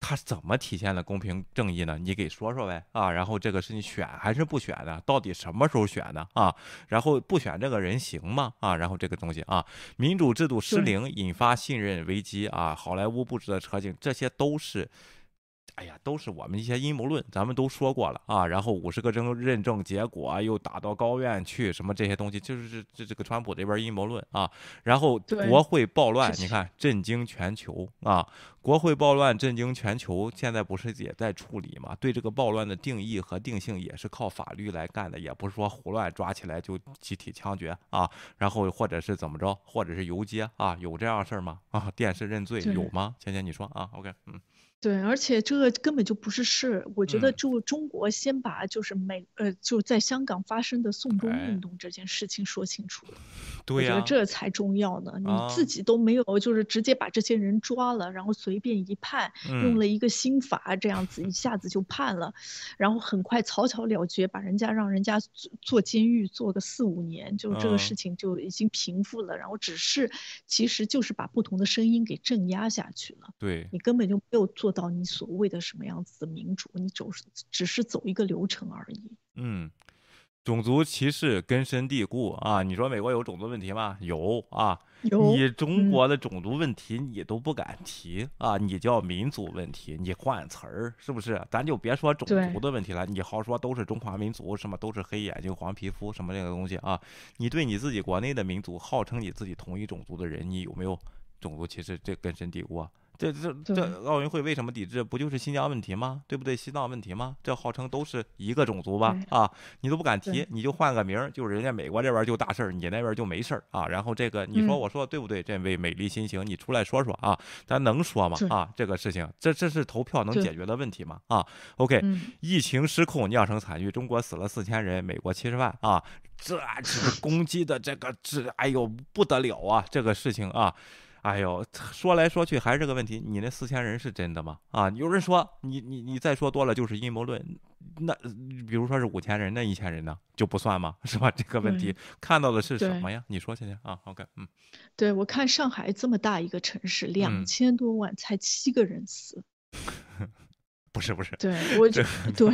他怎么体现了公平正义呢？你给说说呗啊！然后这个是你选还是不选的？到底什么时候选的啊？然后不选这个人行吗？啊！然后这个东西啊，民主制度失灵，引发信任危机啊！好莱坞布置的车景，这些都是。哎呀，都是我们一些阴谋论，咱们都说过了啊。然后五十个证认证结果又打到高院去，什么这些东西，就是这这这个川普这边阴谋论啊。然后国会暴乱，你看震惊全球啊！国会暴乱震惊全球，现在不是也在处理吗？对这个暴乱的定义和定性也是靠法律来干的，也不是说胡乱抓起来就集体枪决啊。然后或者是怎么着，或者是游街啊，有这样事儿吗？啊，电视认罪有吗？芊芊你说啊？OK，嗯。对，而且这个根本就不是事。我觉得，就中国先把就是美呃，就在香港发生的送中运动这件事情说清楚。对呀，我觉得这才重要呢。你自己都没有，就是直接把这些人抓了，然后随便一判，用了一个新法，这样子一下子就判了，然后很快草草了结，把人家让人家坐监狱坐个四五年，就这个事情就已经平复了。然后只是，其实就是把不同的声音给镇压下去了。对你根本就没有做。做到你所谓的什么样子的民主，你走只是走一个流程而已。嗯，种族歧视根深蒂固啊！你说美国有种族问题吗？有啊。有。你中国的种族问题你都不敢提啊？你叫民族问题，你换词儿是不是？咱就别说种族的问题了，你好说都是中华民族，什么都是黑眼睛、黄皮肤什么这个东西啊？你对你自己国内的民族，号称你自己同一种族的人，你有没有种族歧视？这根深蒂固啊！这这这奥运会为什么抵制？不就是新疆问题吗？对不对？西藏问题吗？这号称都是一个种族吧？啊，你都不敢提，你就换个名儿，就是人家美国这边就大事儿，你那边就没事儿啊。然后这个你说我说对不对？这位美丽心情，你出来说说啊，咱能说吗？啊，这个事情，这这是投票能解决的问题吗？啊，OK，疫情失控酿成惨剧，中国死了四千人，美国七十万啊，这这攻击的这个这哎呦不得了啊，这个事情啊。哎呦，说来说去还是个问题，你那四千人是真的吗？啊，有人说你你你再说多了就是阴谋论，那比如说是五千人，那一千人呢就不算吗？*laughs* 是吧？这个问题看到的是什么呀？你说，现在啊，OK，嗯，对我看上海这么大一个城市，两千多万才七个人死。*laughs* 不是不是，对我就 *laughs* 对，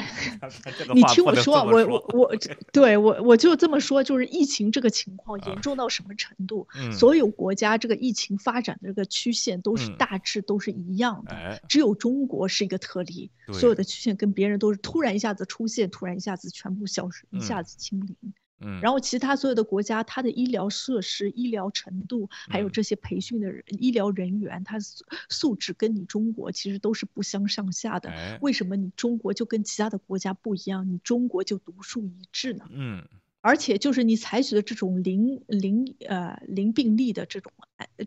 你听我说，我我我，对我我就这么说，就是疫情这个情况严重到什么程度？所有国家这个疫情发展的这个曲线都是大致都是一样的，只有中国是一个特例，所有的曲线跟别人都是突然一下子出现，突然一下子全部消失，一下子清零。嗯，然后其他所有的国家，它的医疗设施、医疗程度，还有这些培训的人、医疗人员，他素质跟你中国其实都是不相上下的。为什么你中国就跟其他的国家不一样？你中国就独树一帜呢？嗯。而且就是你采取的这种零零呃零病例的这种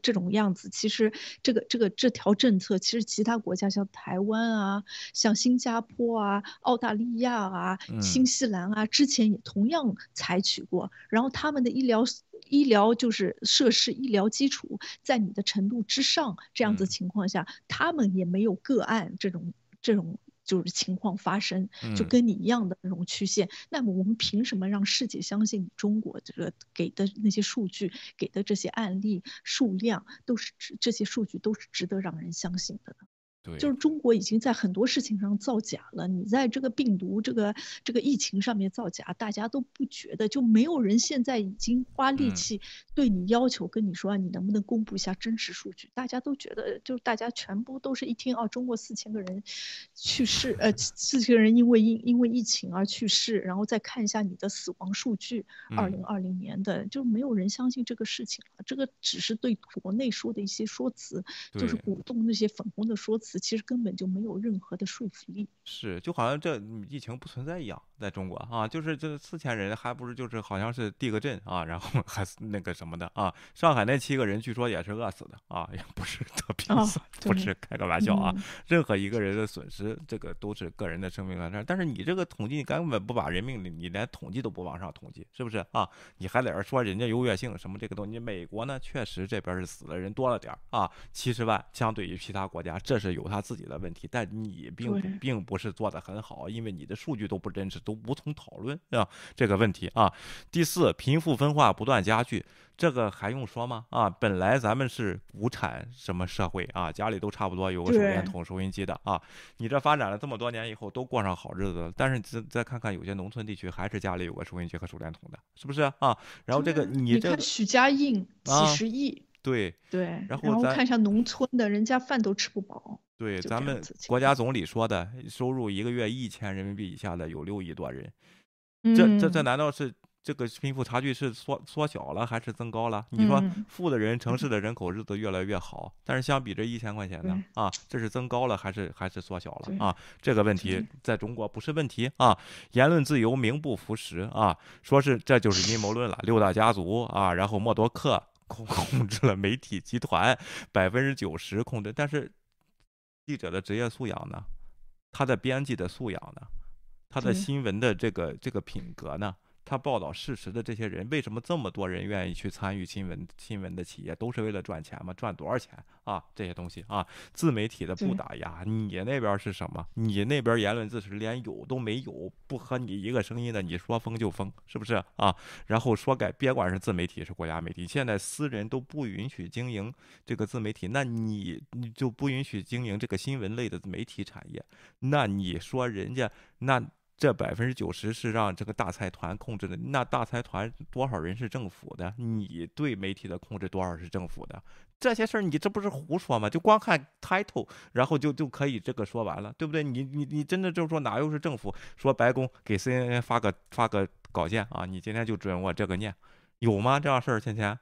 这种样子，其实这个这个这条政策，其实其他国家像台湾啊、像新加坡啊、澳大利亚啊、新西兰啊，之前也同样采取过。然后他们的医疗医疗就是设施、医疗基础在你的程度之上，这样子情况下，他们也没有个案这种这种。就是情况发生，就跟你一样的那种曲线。那么我们凭什么让世界相信中国这个给的那些数据、给的这些案例数量都是这些数据都是值得让人相信的呢？就是中国已经在很多事情上造假了。你在这个病毒、这个这个疫情上面造假，大家都不觉得，就没有人现在已经花力气对你要求跟你说啊，你能不能公布一下真实数据？大家都觉得，就是大家全部都是一听哦，中国四千个人去世，呃，四千个人因为因因为疫情而去世，然后再看一下你的死亡数据，二零二零年的，就没有人相信这个事情了。这个只是对国内说的一些说辞，就是鼓动那些粉红的说辞。其实根本就没有任何的说服力，是就好像这疫情不存在一样，在中国啊，就是这四千人还不是就是好像是地个震啊，然后 *laughs* 还是那个什么的啊，上海那七个人据说也是饿死的啊，也不是得病死，不是开个玩笑啊，任何一个人的损失，这个都是个人的生命安全，但是你这个统计你根本不把人命，你连统计都不往上统计，是不是啊？你还在这说人家优越性什么这个东西？美国呢，确实这边是死的人多了点啊，七十万，相对于其他国家，这是有。他自己的问题，但你并并不是做的很好，因为你的数据都不真实，都无从讨论啊这个问题啊。第四，贫富分化不断加剧，这个还用说吗？啊，本来咱们是无产什么社会啊，家里都差不多有个手电筒、收音机的啊。你这发展了这么多年以后，都过上好日子了，但是再再看看有些农村地区，还是家里有个收音机和手电筒的，是不是啊？然后这个你这许家印几十亿。对对，然后看一下农村的，人家饭都吃不饱。对，咱们国家总理说的，收入一个月一千人民币以下的有六亿多人。这这这难道是这个贫富差距是缩缩小了还是增高了？你说富的人，城市的人口日子越来越好，但是相比这一千块钱呢？啊，这是增高了还是还是缩小了？啊，这个问题在中国不是问题啊。言论自由名不符实啊，说是这就是阴谋论了，六大家族啊，然后默多克。控控制了媒体集团百分之九十控制，但是记者的职业素养呢？他的编辑的素养呢？他的新闻的这个这个品格呢？他报道事实的这些人，为什么这么多人愿意去参与新闻？新闻的企业都是为了赚钱吗？赚多少钱啊？这些东西啊，自媒体的不打压，你那边是什么？你那边言论自持连有都没有，不和你一个声音的，你说封就封，是不是啊？然后说改，别管是自媒体是国家媒体，现在私人都不允许经营这个自媒体，那你你就不允许经营这个新闻类的媒体产业？那你说人家那？这百分之九十是让这个大财团控制的，那大财团多少人是政府的？你对媒体的控制多少是政府的？这些事儿你这不是胡说吗？就光看 title，然后就就可以这个说完了，对不对？你你你真的就是说哪又是政府说白宫给 CNN 发个发个稿件啊？你今天就准我这个念，有吗？这样事儿，芊芊？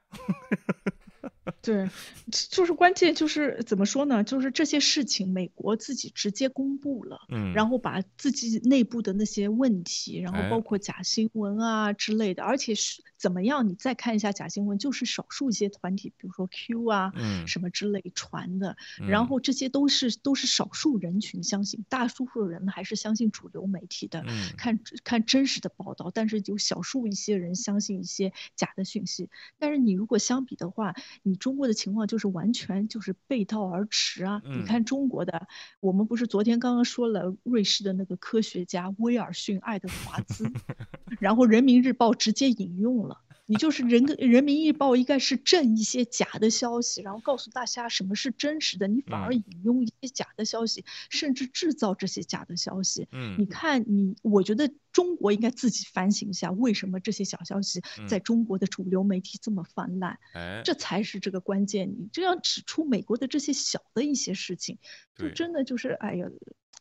对，就是关键就是怎么说呢？就是这些事情，美国自己直接公布了，嗯，然后把自己内部的那些问题，然后包括假新闻啊之类的，而且是怎么样？你再看一下假新闻，就是少数一些团体，比如说 Q 啊，嗯，什么之类传的，然后这些都是都是少数人群相信，大多数人还是相信主流媒体的，看看真实的报道，但是有少数一些人相信一些假的讯息。但是你如果相比的话，你中国的情况就是完全就是背道而驰啊！你看中国的，我们不是昨天刚刚说了瑞士的那个科学家威尔逊·爱德华兹，*laughs* 然后人民日报直接引用了。你就是人跟人民日报应该是正一些假的消息，然后告诉大家什么是真实的，你反而引用一些假的消息，甚至制造这些假的消息。嗯，你看你，我觉得中国应该自己反省一下，为什么这些小消息在中国的主流媒体这么泛滥？哎，这才是这个关键。你这样指出美国的这些小的一些事情，就真的就是哎呀。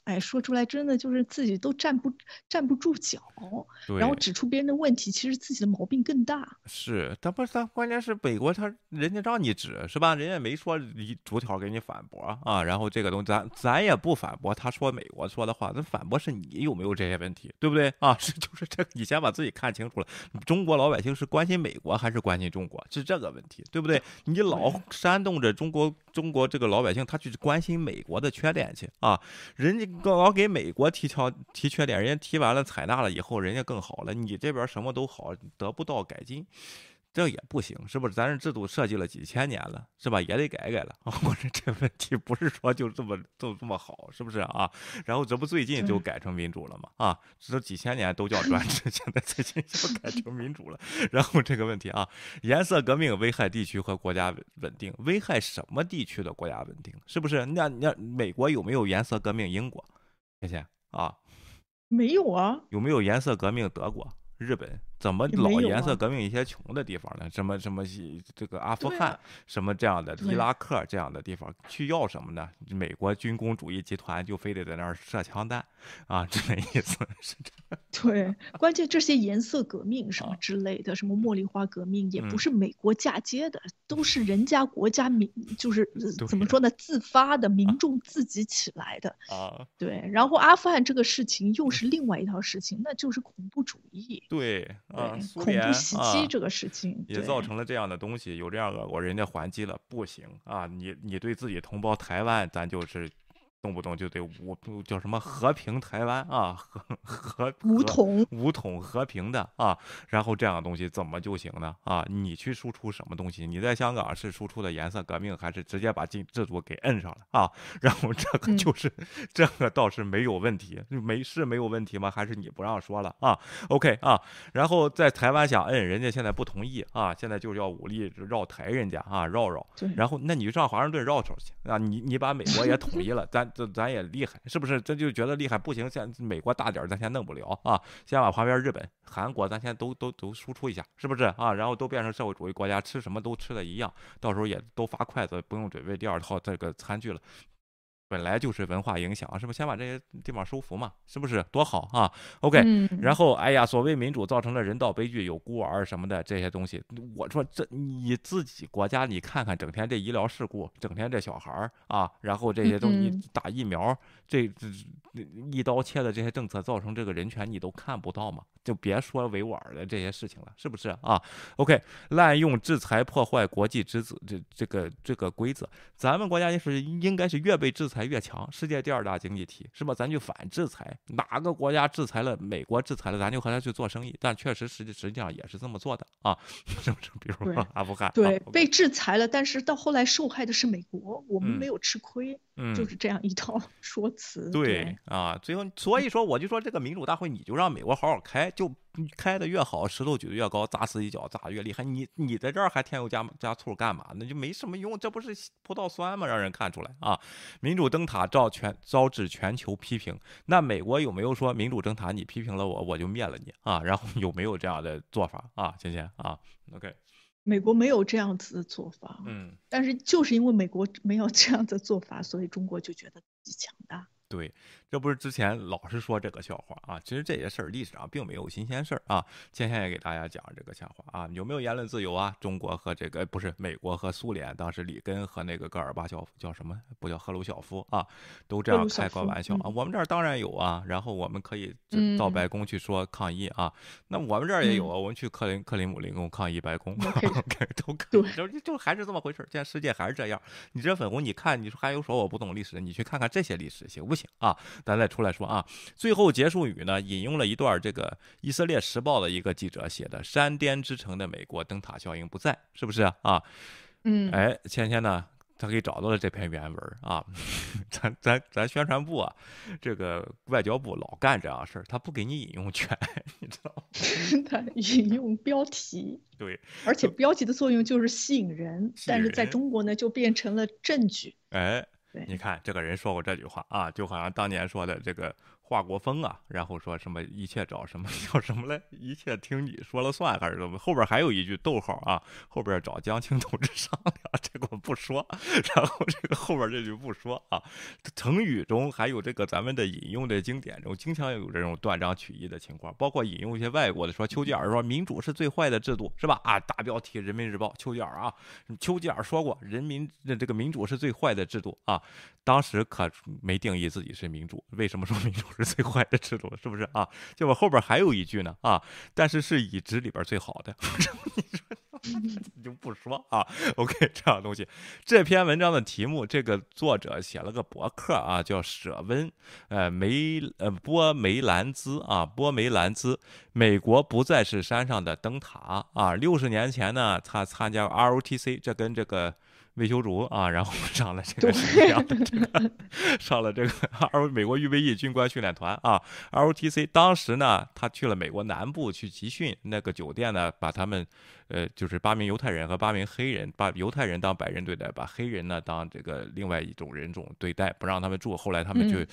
哎，说出来真的就是自己都站不站不住脚，然后指出别人的问题，其实自己的毛病更大。是，他不是他，关键是美国他人家让你指是吧？人家没说你逐条给你反驳啊。然后这个东西咱咱也不反驳，他说美国说的话，那反驳是你有没有这些问题，对不对啊？*laughs* 是就是这，你先把自己看清楚了，中国老百姓是关心美国还是关心中国，是这个问题，对不对？你老煽动着中国中国这个老百姓，他去关心美国的缺点去啊，人家。更老给美国提条提缺点，人家提完了采纳了以后，人家更好了。你这边什么都好，得不到改进。这也不行，是不是？咱这制度设计了几千年了，是吧？也得改改了。*laughs* 我说这问题不是说就这么就这么好，是不是啊？然后这不最近就改成民主了吗？啊，这几千年都叫专制，*laughs* 现在最近就改成民主了。然后这个问题啊，颜色革命危害地区和国家稳定，危害什么地区的国家稳定？是不是？那那美国有没有颜色革命？英国，谢谢啊，没有啊。有没有颜色革命？德国？日本怎么老颜色革命一些穷的地方呢？什么什么这个阿富汗什么这样的伊拉克这样的地方去要什么呢？美国军工主义集团就非得在那儿射枪弹啊，这个意思是这。*laughs* 对，关键这些颜色革命什么之类的，什么茉莉花革命也不是美国嫁接的，都是人家国家民就是怎么说呢？自发的民众自己起来的啊。对，然后阿富汗这个事情又是另外一套事情，那就是恐怖主义。对啊，恐怖袭击这个事情也造成了这样的东西，有这样恶果，人家还击了，不行啊！你你对自己同胞台湾，咱就是。动不动就得武叫什么和平台湾啊和和武统武统和平的啊，然后这样的东西怎么就行呢啊？你去输出什么东西？你在香港是输出的颜色革命，还是直接把禁制度给摁上了啊？然后这个就 *laughs* 是这个倒是没有问题，没是没有问题吗？还是你不让说了啊？OK 啊？然后在台湾想摁，人家现在不同意啊，现在就是要武力绕台人家啊，绕绕。然后那你就上华盛顿绕手去啊？你你把美国也统一了，咱。这咱也厉害，是不是？这就觉得厉害，不行，先美国大点儿，咱先弄不了啊。先把旁边日本、韩国，咱先都都都输出一下，是不是啊？然后都变成社会主义国家，吃什么都吃的一样，到时候也都发筷子，不用准备第二套这个餐具了。本来就是文化影响，是不是？先把这些地方收服嘛，是不是？多好啊！OK，然后哎呀，所谓民主造成了人道悲剧，有孤儿什么的这些东西。我说这你自己国家，你看看，整天这医疗事故，整天这小孩儿啊，然后这些东西打疫苗，这这一刀切的这些政策造成这个人权，你都看不到嘛？就别说维吾尔的这些事情了，是不是啊？OK，滥用制裁破坏国际之子这这个这个规则，咱们国家就是应该是越被制裁越强，世界第二大经济体是吧？咱就反制裁，哪个国家制裁了，美国制裁了，咱就和他去做生意。但确实实际实际上也是这么做的啊，*laughs* 是不是？比如说阿富汗，对，被制裁了，但是到后来受害的是美国，我们没有吃亏，就是这样一套说辞。对啊，最后所以说我就说这个民主大会，你就让美国好好开。就开的越好，石头举得越高，砸死一脚砸越厉害。你你在这儿还添油加加醋干嘛？那就没什么用，这不是葡萄酸吗？让人看出来啊！民主灯塔遭全遭致全球批评。那美国有没有说民主灯塔你批评了我，我就灭了你啊？然后有没有这样的做法啊？芊芊啊，OK，美国没有这样子的做法。嗯，但是就是因为美国没有这样的做法，所以中国就觉得自己强大。对，这不是之前老是说这个笑话啊？其实这些事儿历史上并没有新鲜事儿啊。今天也给大家讲这个笑话啊。有没有言论自由啊？中国和这个不是美国和苏联，当时里根和那个戈尔巴乔夫叫什么？不叫赫鲁晓夫啊，都这样开过玩笑啊。我们这儿当然有啊。然后我们可以到白宫去说抗议啊。那我们这儿也有啊。我们去克林克林姆林宫抗议白宫，都可以。就就还是这么回事儿。现在世界还是这样。你这粉红，你看你说还有说我不懂历史，你去看看这些历史行不行？啊，咱再出来说啊。最后结束语呢，引用了一段这个以色列时报的一个记者写的：“山巅之城的美国灯塔效应不在，是不是啊？”嗯，哎，芊芊呢，他给找到了这篇原文啊。*laughs* 咱咱咱宣传部啊，这个外交部老干这样事儿，他不给你引用权，*laughs* 你知道吗？*laughs* 他引用标题，对，而且标题的作用就是吸引人，但是在中国呢，就变成了证据。哎。你看这个人说过这句话啊，就好像当年说的这个华国锋啊，然后说什么一切找什么叫什么来，一切听你说了算还是怎么？后边还有一句逗号啊，后边找江青同志商量，这个我不说。然后这个后边这句不说啊。成语中还有这个咱们的引用的经典中，经常有这种断章取义的情况，包括引用一些外国的，说丘吉尔说民主是最坏的制度，是吧？啊，大标题《人民日报》，丘吉尔啊，丘吉尔说过，人民的这个民主是最坏的制度啊。当时可没定义自己是民主，为什么说民主？是最坏的制度，是不是啊？结果后边还有一句呢啊，但是是已知里边最好的，*laughs* *laughs* 你就不说啊。OK，这样东西，这篇文章的题目，这个作者写了个博客啊，叫舍温呃梅呃波梅兰兹啊波梅兰兹，美国不再是山上的灯塔啊。六十年前呢，他参加 ROTC，这跟这个。魏修竹啊，然后 *laughs* 上了这个上了这个 R 美国预备役军官训练团啊，ROTC。当时呢，他去了美国南部去集训，那个酒店呢，把他们。呃，就是八名犹太人和八名黑人，把犹太人当白人对待，把黑人呢当这个另外一种人种对待，不让他们住。后来他们就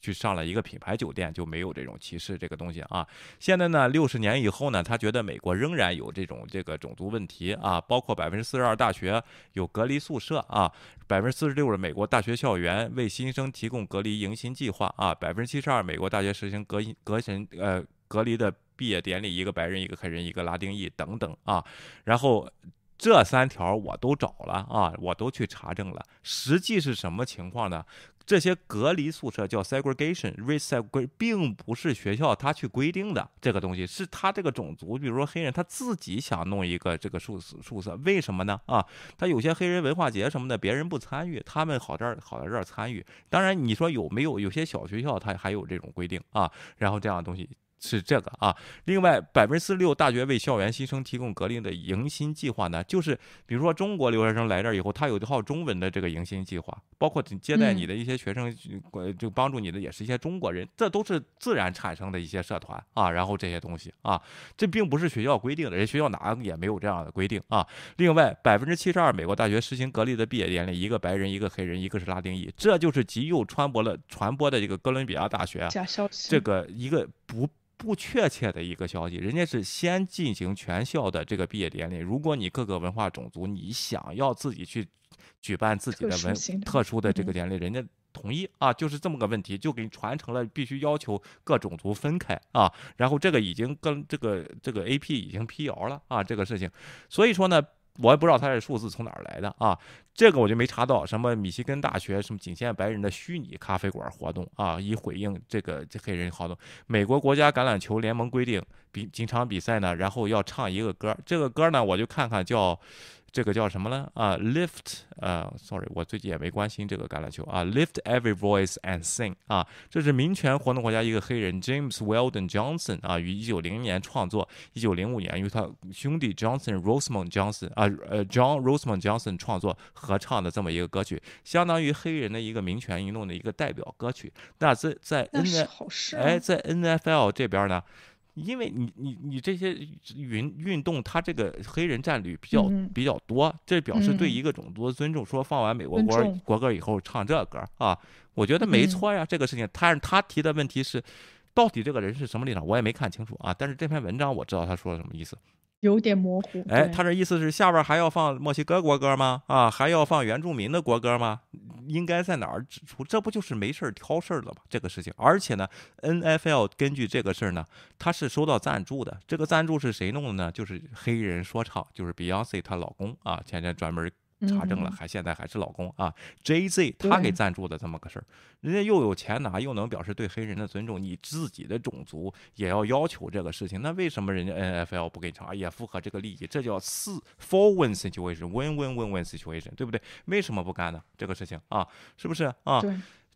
去上了一个品牌酒店，就没有这种歧视这个东西啊。现在呢，六十年以后呢，他觉得美国仍然有这种这个种族问题啊，包括百分之四十二大学有隔离宿舍啊，百分之四十六的美国大学校园为新生提供隔离迎新计划啊，百分之七十二美国大学实行隔隔神呃隔离的。毕业典礼，一个白人，一个黑人，一个拉丁裔等等啊，然后这三条我都找了啊，我都去查证了。实际是什么情况呢？这些隔离宿舍叫 segregation，race segregation，并不是学校他去规定的这个东西，是他这个种族，比如说黑人他自己想弄一个这个宿宿舍，为什么呢？啊，他有些黑人文化节什么的，别人不参与，他们好这儿好在这儿参与。当然，你说有没有有些小学校他还有这种规定啊？然后这样的东西。是这个啊，另外百分之四十六大学为校园新生提供隔离的迎新计划呢，就是比如说中国留学生来这儿以后，他有一套中文的这个迎新计划，包括接待你的一些学生，就帮助你的也是一些中国人，这都是自然产生的一些社团啊，然后这些东西啊，这并不是学校规定的，人学校哪也没有这样的规定啊。另外百分之七十二美国大学实行隔离的毕业典礼，一个白人，一个黑人，一个是拉丁裔，这就是极右传播了传播的这个哥伦比亚大学假消息，这个一个不。不确切的一个消息，人家是先进行全校的这个毕业典礼。如果你各个文化种族，你想要自己去举办自己的文特殊的这个典礼，人家同意啊，就是这么个问题，就给你传承了，必须要求各种族分开啊。然后这个已经跟这个这个 A P 已经辟谣了啊，这个事情，所以说呢。我也不知道他这数字从哪儿来的啊，这个我就没查到。什么密西根大学什么仅限白人的虚拟咖啡馆活动啊，以回应这个这黑人活动。美国国家橄榄球联盟规定，比几场比赛呢，然后要唱一个歌，这个歌呢，我就看看叫。这个叫什么呢？啊，lift，呃，sorry，我最近也没关心这个橄榄球啊。lift every voice and sing，啊，这是民权活动国家一个黑人 James Weldon Johnson 啊，于一九零年创作，一九零五年由他兄弟 Johnson Rosemont Johnson 啊，呃，John Rosemont Johnson 创作合唱的这么一个歌曲，相当于黑人的一个民权运动的一个代表歌曲。那在在 N 哎，在 NFL 这边呢？因为你你你这些运运动，他这个黑人占率比较比较多，这表示对一个种族的尊重。说放完美国国国歌以后唱这歌啊，我觉得没错呀。这个事情，但是他提的问题是，到底这个人是什么立场，我也没看清楚啊。但是这篇文章我知道他说的什么意思。有点模糊。哎，他这意思是下边还要放墨西哥国歌吗？啊，还要放原住民的国歌吗？应该在哪儿指出？这不就是没事儿挑事儿了吗？这个事情，而且呢，NFL 根据这个事儿呢，他是收到赞助的。这个赞助是谁弄的呢？就是黑人说唱，就是 Beyonce 她老公啊，前天专门。查证了，还现在还是老公啊，J Z 他给赞助的这么个事儿，人家又有钱拿，又能表示对黑人的尊重，你自己的种族也要要求这个事情，那为什么人家 N F L 不给你查，也符合这个利益？这叫四 for win situation，win win win win situation，对不对？为什么不干呢？这个事情啊，是不是啊？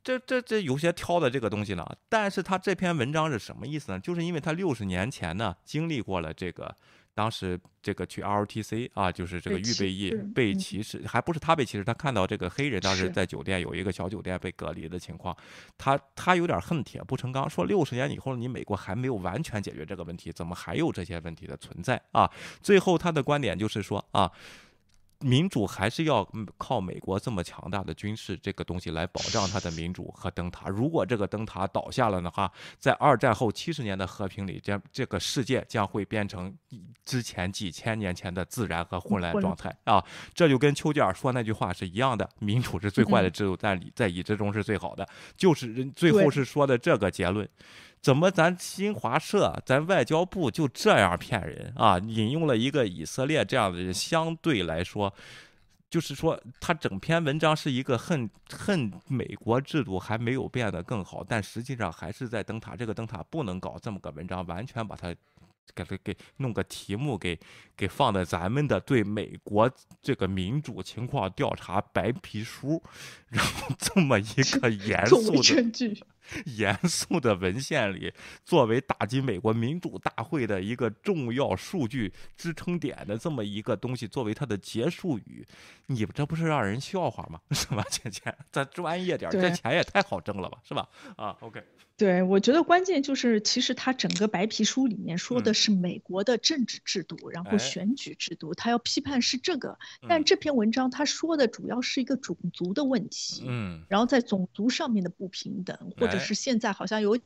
这这这有些挑的这个东西呢，但是他这篇文章是什么意思呢？就是因为他六十年前呢经历过了这个。当时这个去 ROTC 啊，就是这个预备役被歧视，还不是他被歧视，他看到这个黑人当时在酒店有一个小酒店被隔离的情况，他他有点恨铁不成钢，说六十年以后你美国还没有完全解决这个问题，怎么还有这些问题的存在啊？最后他的观点就是说啊。民主还是要靠美国这么强大的军事这个东西来保障它的民主和灯塔。如果这个灯塔倒下了的话，在二战后七十年的和平里，这这个世界将会变成之前几千年前的自然和混乱状态啊！这就跟丘吉尔说那句话是一样的：民主是最坏的制度，在在已知中是最好的。就是人最后是说的这个结论。怎么咱新华社、咱外交部就这样骗人啊？引用了一个以色列这样的人，相对来说，就是说他整篇文章是一个恨恨美国制度还没有变得更好，但实际上还是在灯塔。这个灯塔不能搞这么个文章，完全把它。给给给弄个题目给给放在咱们的对美国这个民主情况调查白皮书，然后这么一个 *laughs* 严肃的严肃的文献里，作为打击美国民主大会的一个重要数据支撑点的这么一个东西，作为它的结束语，你这不是让人笑话吗？*laughs* 是吧，钱钱，咱专业点，这钱也太好挣了吧，是吧？啊，OK。对，我觉得关键就是，其实他整个白皮书里面说的是美国的政治制度，然后选举制度，他要批判是这个。但这篇文章他说的主要是一个种族的问题，嗯，然后在种族上面的不平等，或者是现在好像有。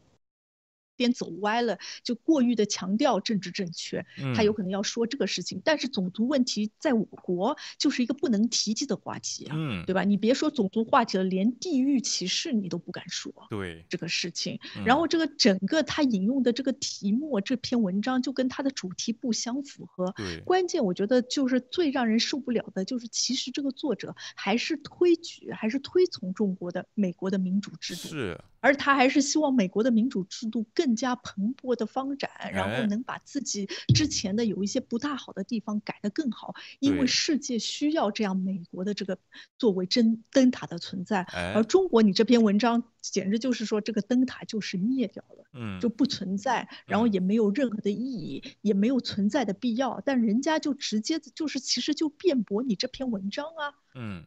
边走歪了，就过于的强调政治正确，他有可能要说这个事情。但是种族问题在我国就是一个不能提及的话题啊，对吧？你别说种族话题了，连地域歧视你都不敢说。对这个事情，然后这个整个他引用的这个题目，这篇文章就跟他的主题不相符合。对，关键我觉得就是最让人受不了的，就是其实这个作者还是推举，还是推崇中国的美国的民主制度。是。而他还是希望美国的民主制度更加蓬勃的发展，然后能把自己之前的有一些不大好的地方改得更好，因为世界需要这样美国的这个作为灯灯塔的存在。而中国，你这篇文章简直就是说这个灯塔就是灭掉了，嗯，就不存在，然后也没有任何的意义，也没有存在的必要。但人家就直接就是其实就辩驳你这篇文章啊，嗯，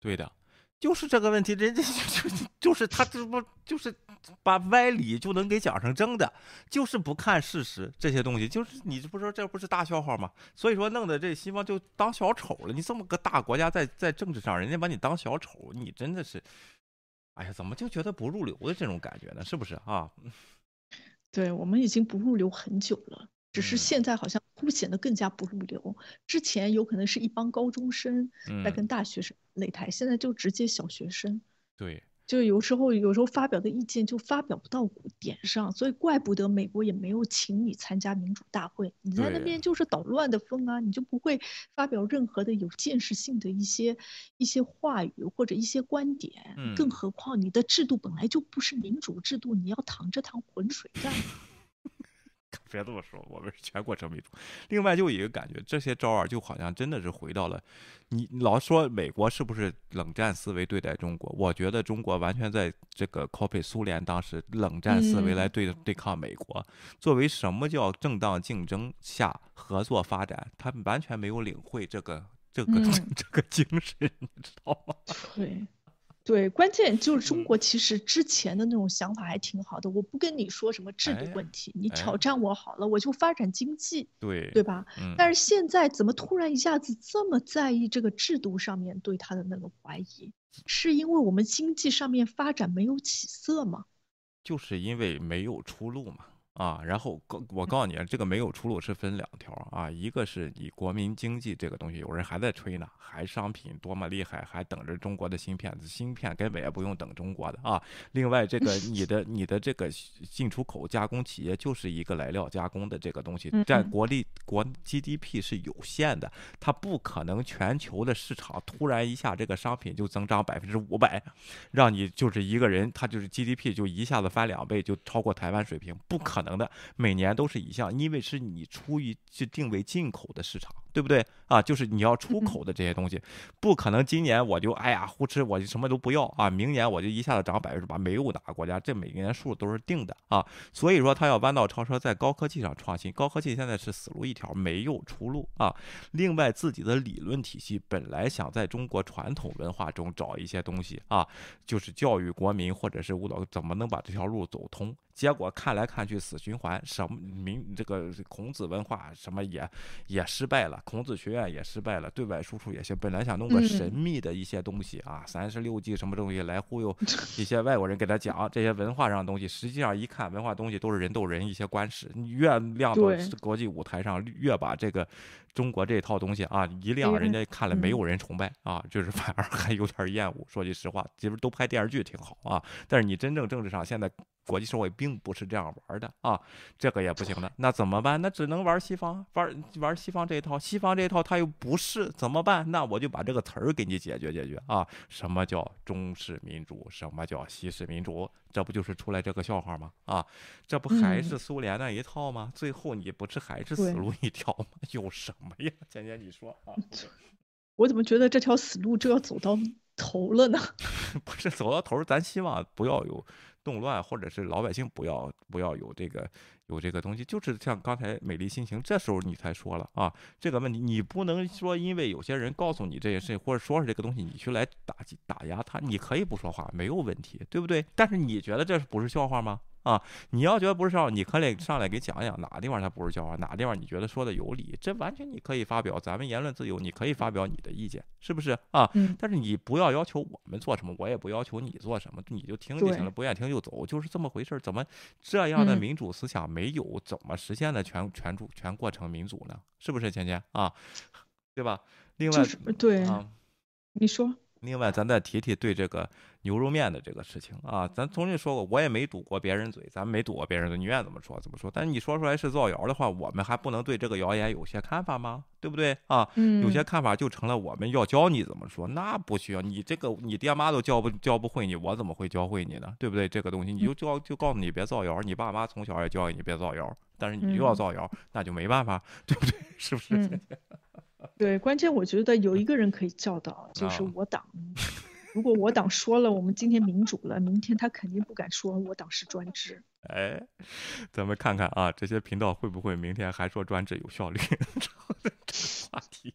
对的。就是这个问题，人家就就就是他这不就是把歪理就能给讲成真的，就是不看事实这些东西，就是你这不说这不是大笑话吗？所以说弄得这西方就当小丑了。你这么个大国家在在政治上，人家把你当小丑，你真的是，哎呀，怎么就觉得不入流的这种感觉呢？是不是啊？对我们已经不入流很久了。只是现在好像凸显得更加不入流，之前有可能是一帮高中生在跟大学生擂台，现在就直接小学生。对，就有时候有时候发表的意见就发表不到点上，所以怪不得美国也没有请你参加民主大会，你在那边就是捣乱的风啊，你就不会发表任何的有建设性的一些一些话语或者一些观点。更何况你的制度本来就不是民主制度，你要淌这趟浑水干嘛？别这么说，我们是全过程民主。另外，就一个感觉，这些招儿就好像真的是回到了你老说美国是不是冷战思维对待中国？我觉得中国完全在这个 copy 苏联当时冷战思维来对对抗美国。作为什么叫正当竞争下合作发展，他们完全没有领会这个这个 *laughs* 这个精神，你知道吗？对。*laughs* 对，关键就是中国其实之前的那种想法还挺好的。我不跟你说什么制度问题，你挑战我好了，我就发展经济，对对吧？但是现在怎么突然一下子这么在意这个制度上面对他的那个怀疑？是因为我们经济上面发展没有起色吗？就是因为没有出路嘛。啊，然后告我告诉你，这个没有出路是分两条啊，一个是你国民经济这个东西，有人还在吹呢，还商品多么厉害，还等着中国的芯片，芯片根本也不用等中国的啊。另外，这个你的你的这个进出口加工企业就是一个来料加工的这个东西，占国力国 GDP 是有限的，它不可能全球的市场突然一下这个商品就增长百分之五百，让你就是一个人他就是 GDP 就一下子翻两倍，就超过台湾水平，不可。能的，每年都是一项，因为是你出于是定位进口的市场。对不对啊？就是你要出口的这些东西，不可能今年我就哎呀胡吃，我就什么都不要啊！明年我就一下子涨百分之八，没有哪个国家这每年数都是定的啊！所以说他要弯道超车，在高科技上创新，高科技现在是死路一条，没有出路啊！另外，自己的理论体系本来想在中国传统文化中找一些东西啊，就是教育国民或者是舞蹈，怎么能把这条路走通？结果看来看去死循环，什么民这个孔子文化什么也也失败了。孔子学院也失败了，对外输出也行。本来想弄个神秘的一些东西啊，三十六计什么东西来忽悠一些外国人，给他讲这些文化上的东西。实际上一看，文化东西都是人斗人，一些官史。越亮到国际舞台上，越把这个中国这套东西啊一亮，人家看了没有人崇拜啊，就是反而还有点厌恶。说句实话，其实都拍电视剧挺好啊，但是你真正政治上现在。国际社会并不是这样玩的啊，这个也不行的，那怎么办？那只能玩西方，玩玩西方这一套。西方这一套他又不是怎么办？那我就把这个词儿给你解决解决啊。什么叫中式民主？什么叫西式民主？这不就是出来这个笑话吗？啊，这不还是苏联那一套吗？最后你不是还是死路一条吗？*laughs* 有什么呀？简简你说啊。*laughs* 我怎么觉得这条死路就要走到头了呢？*laughs* 不是走到头，咱希望不要有。动乱，或者是老百姓不要不要有这个有这个东西，就是像刚才美丽心情，这时候你才说了啊，这个问题你不能说因为有些人告诉你这些事情，或者说是这个东西，你去来打击打压他，你可以不说话，没有问题，对不对？但是你觉得这不是笑话吗？啊，你要觉得不是笑话，你可以上来给讲讲哪个地方它不是笑话，哪个地方你觉得说的有理，这完全你可以发表，咱们言论自由，你可以发表你的意见，是不是啊？但是你不要要求我们做什么，我也不要求你做什么，你就听就行了，不愿意听就走，就是这么回事。怎么这样的民主思想没有，怎么实现的全全主全过程民主呢？是不是芊芊啊？对吧？另外，对啊，你说。另外，咱再提提对这个牛肉面的这个事情啊，咱曾经说过，我也没堵过别人嘴，咱没堵过别人嘴，你愿意怎么说怎么说。但是你说出来是造谣的话，我们还不能对这个谣言有些看法吗？对不对啊？有些看法就成了我们要教你怎么说，那不需要。你这个你爹妈都教不教不会你，我怎么会教会你呢？对不对？这个东西你就教就告诉你别造谣，你爸妈从小也教育你别造谣，但是你又要造谣，那就没办法，对不对？*laughs* 是不是？*laughs* 对，关键我觉得有一个人可以教导，就是我党。如果我党说了我们今天民主了，明天他肯定不敢说我党是专制。哎，咱们看看啊，这些频道会不会明天还说专制有效率？*laughs* 这个话题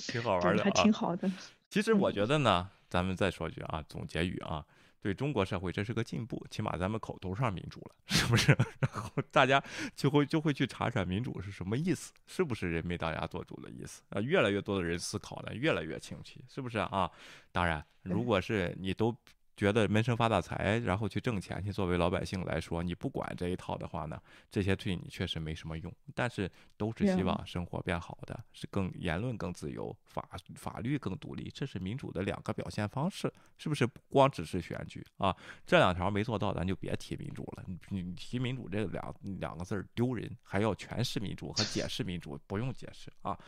挺好玩的啊，还挺好的。其实我觉得呢，咱们再说句啊，总结语啊。对中国社会这是个进步，起码咱们口头上民主了，是不是？*laughs* 然后大家就会就会去查查民主是什么意思，是不是人民大家做主的意思啊？越来越多的人思考呢，越来越清晰，是不是啊？当然，如果是你都。觉得闷声发大财，然后去挣钱去。作为老百姓来说，你不管这一套的话呢，这些对你确实没什么用。但是都是希望生活变好的，是更言论更自由，法法律更独立，这是民主的两个表现方式，是不是？不光只是选举啊，这两条没做到，咱就别提民主了。你你提民主这两两个字儿丢人，还要诠释民主和解释民主，不用解释啊。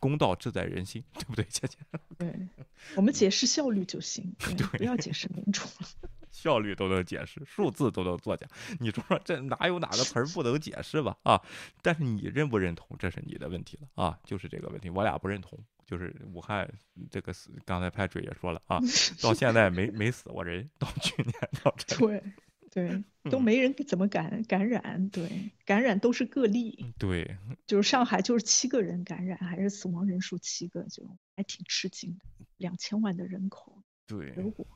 公道自在人心，*laughs* 对不对，姐姐？*laughs* 对，我们解释效率就行，*laughs* 对，不要解释民主了。效率都能解释，数字都能作假。你说说，这哪有哪个词儿不能解释吧？啊，但是你认不认同，这是你的问题了啊，就是这个问题，我俩不认同。就是武汉这个死，刚才派水也说了啊，到现在没没死过人，到去年到这。对。对，都没人怎么感感染，对，感染都是个例。对，就是上海就是七个人感染，还是死亡人数七个，就还挺吃惊的。两千万的人口，对，德国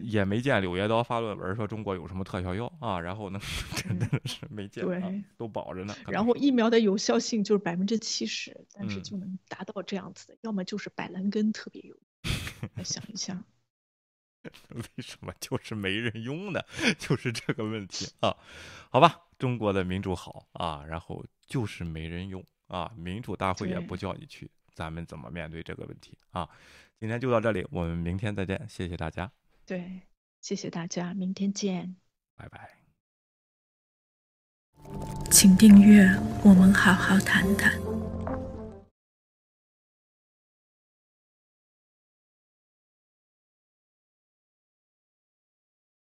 也没见柳叶刀发论文说中国有什么特效药啊，然后呢，*laughs* 真的是没见，对，都保着呢。然后疫苗的有效性就是百分之七十，但是就能达到这样子的，要么就是板蓝根特别有，想一下。*laughs* 为什么就是没人用呢？*laughs* 就是这个问题啊，好吧，中国的民主好啊，然后就是没人用啊，民主大会也不叫你去，咱们怎么面对这个问题啊？今天就到这里，我们明天再见，谢谢大家。对，谢谢大家，明天见，拜拜。请订阅，我们好好谈谈。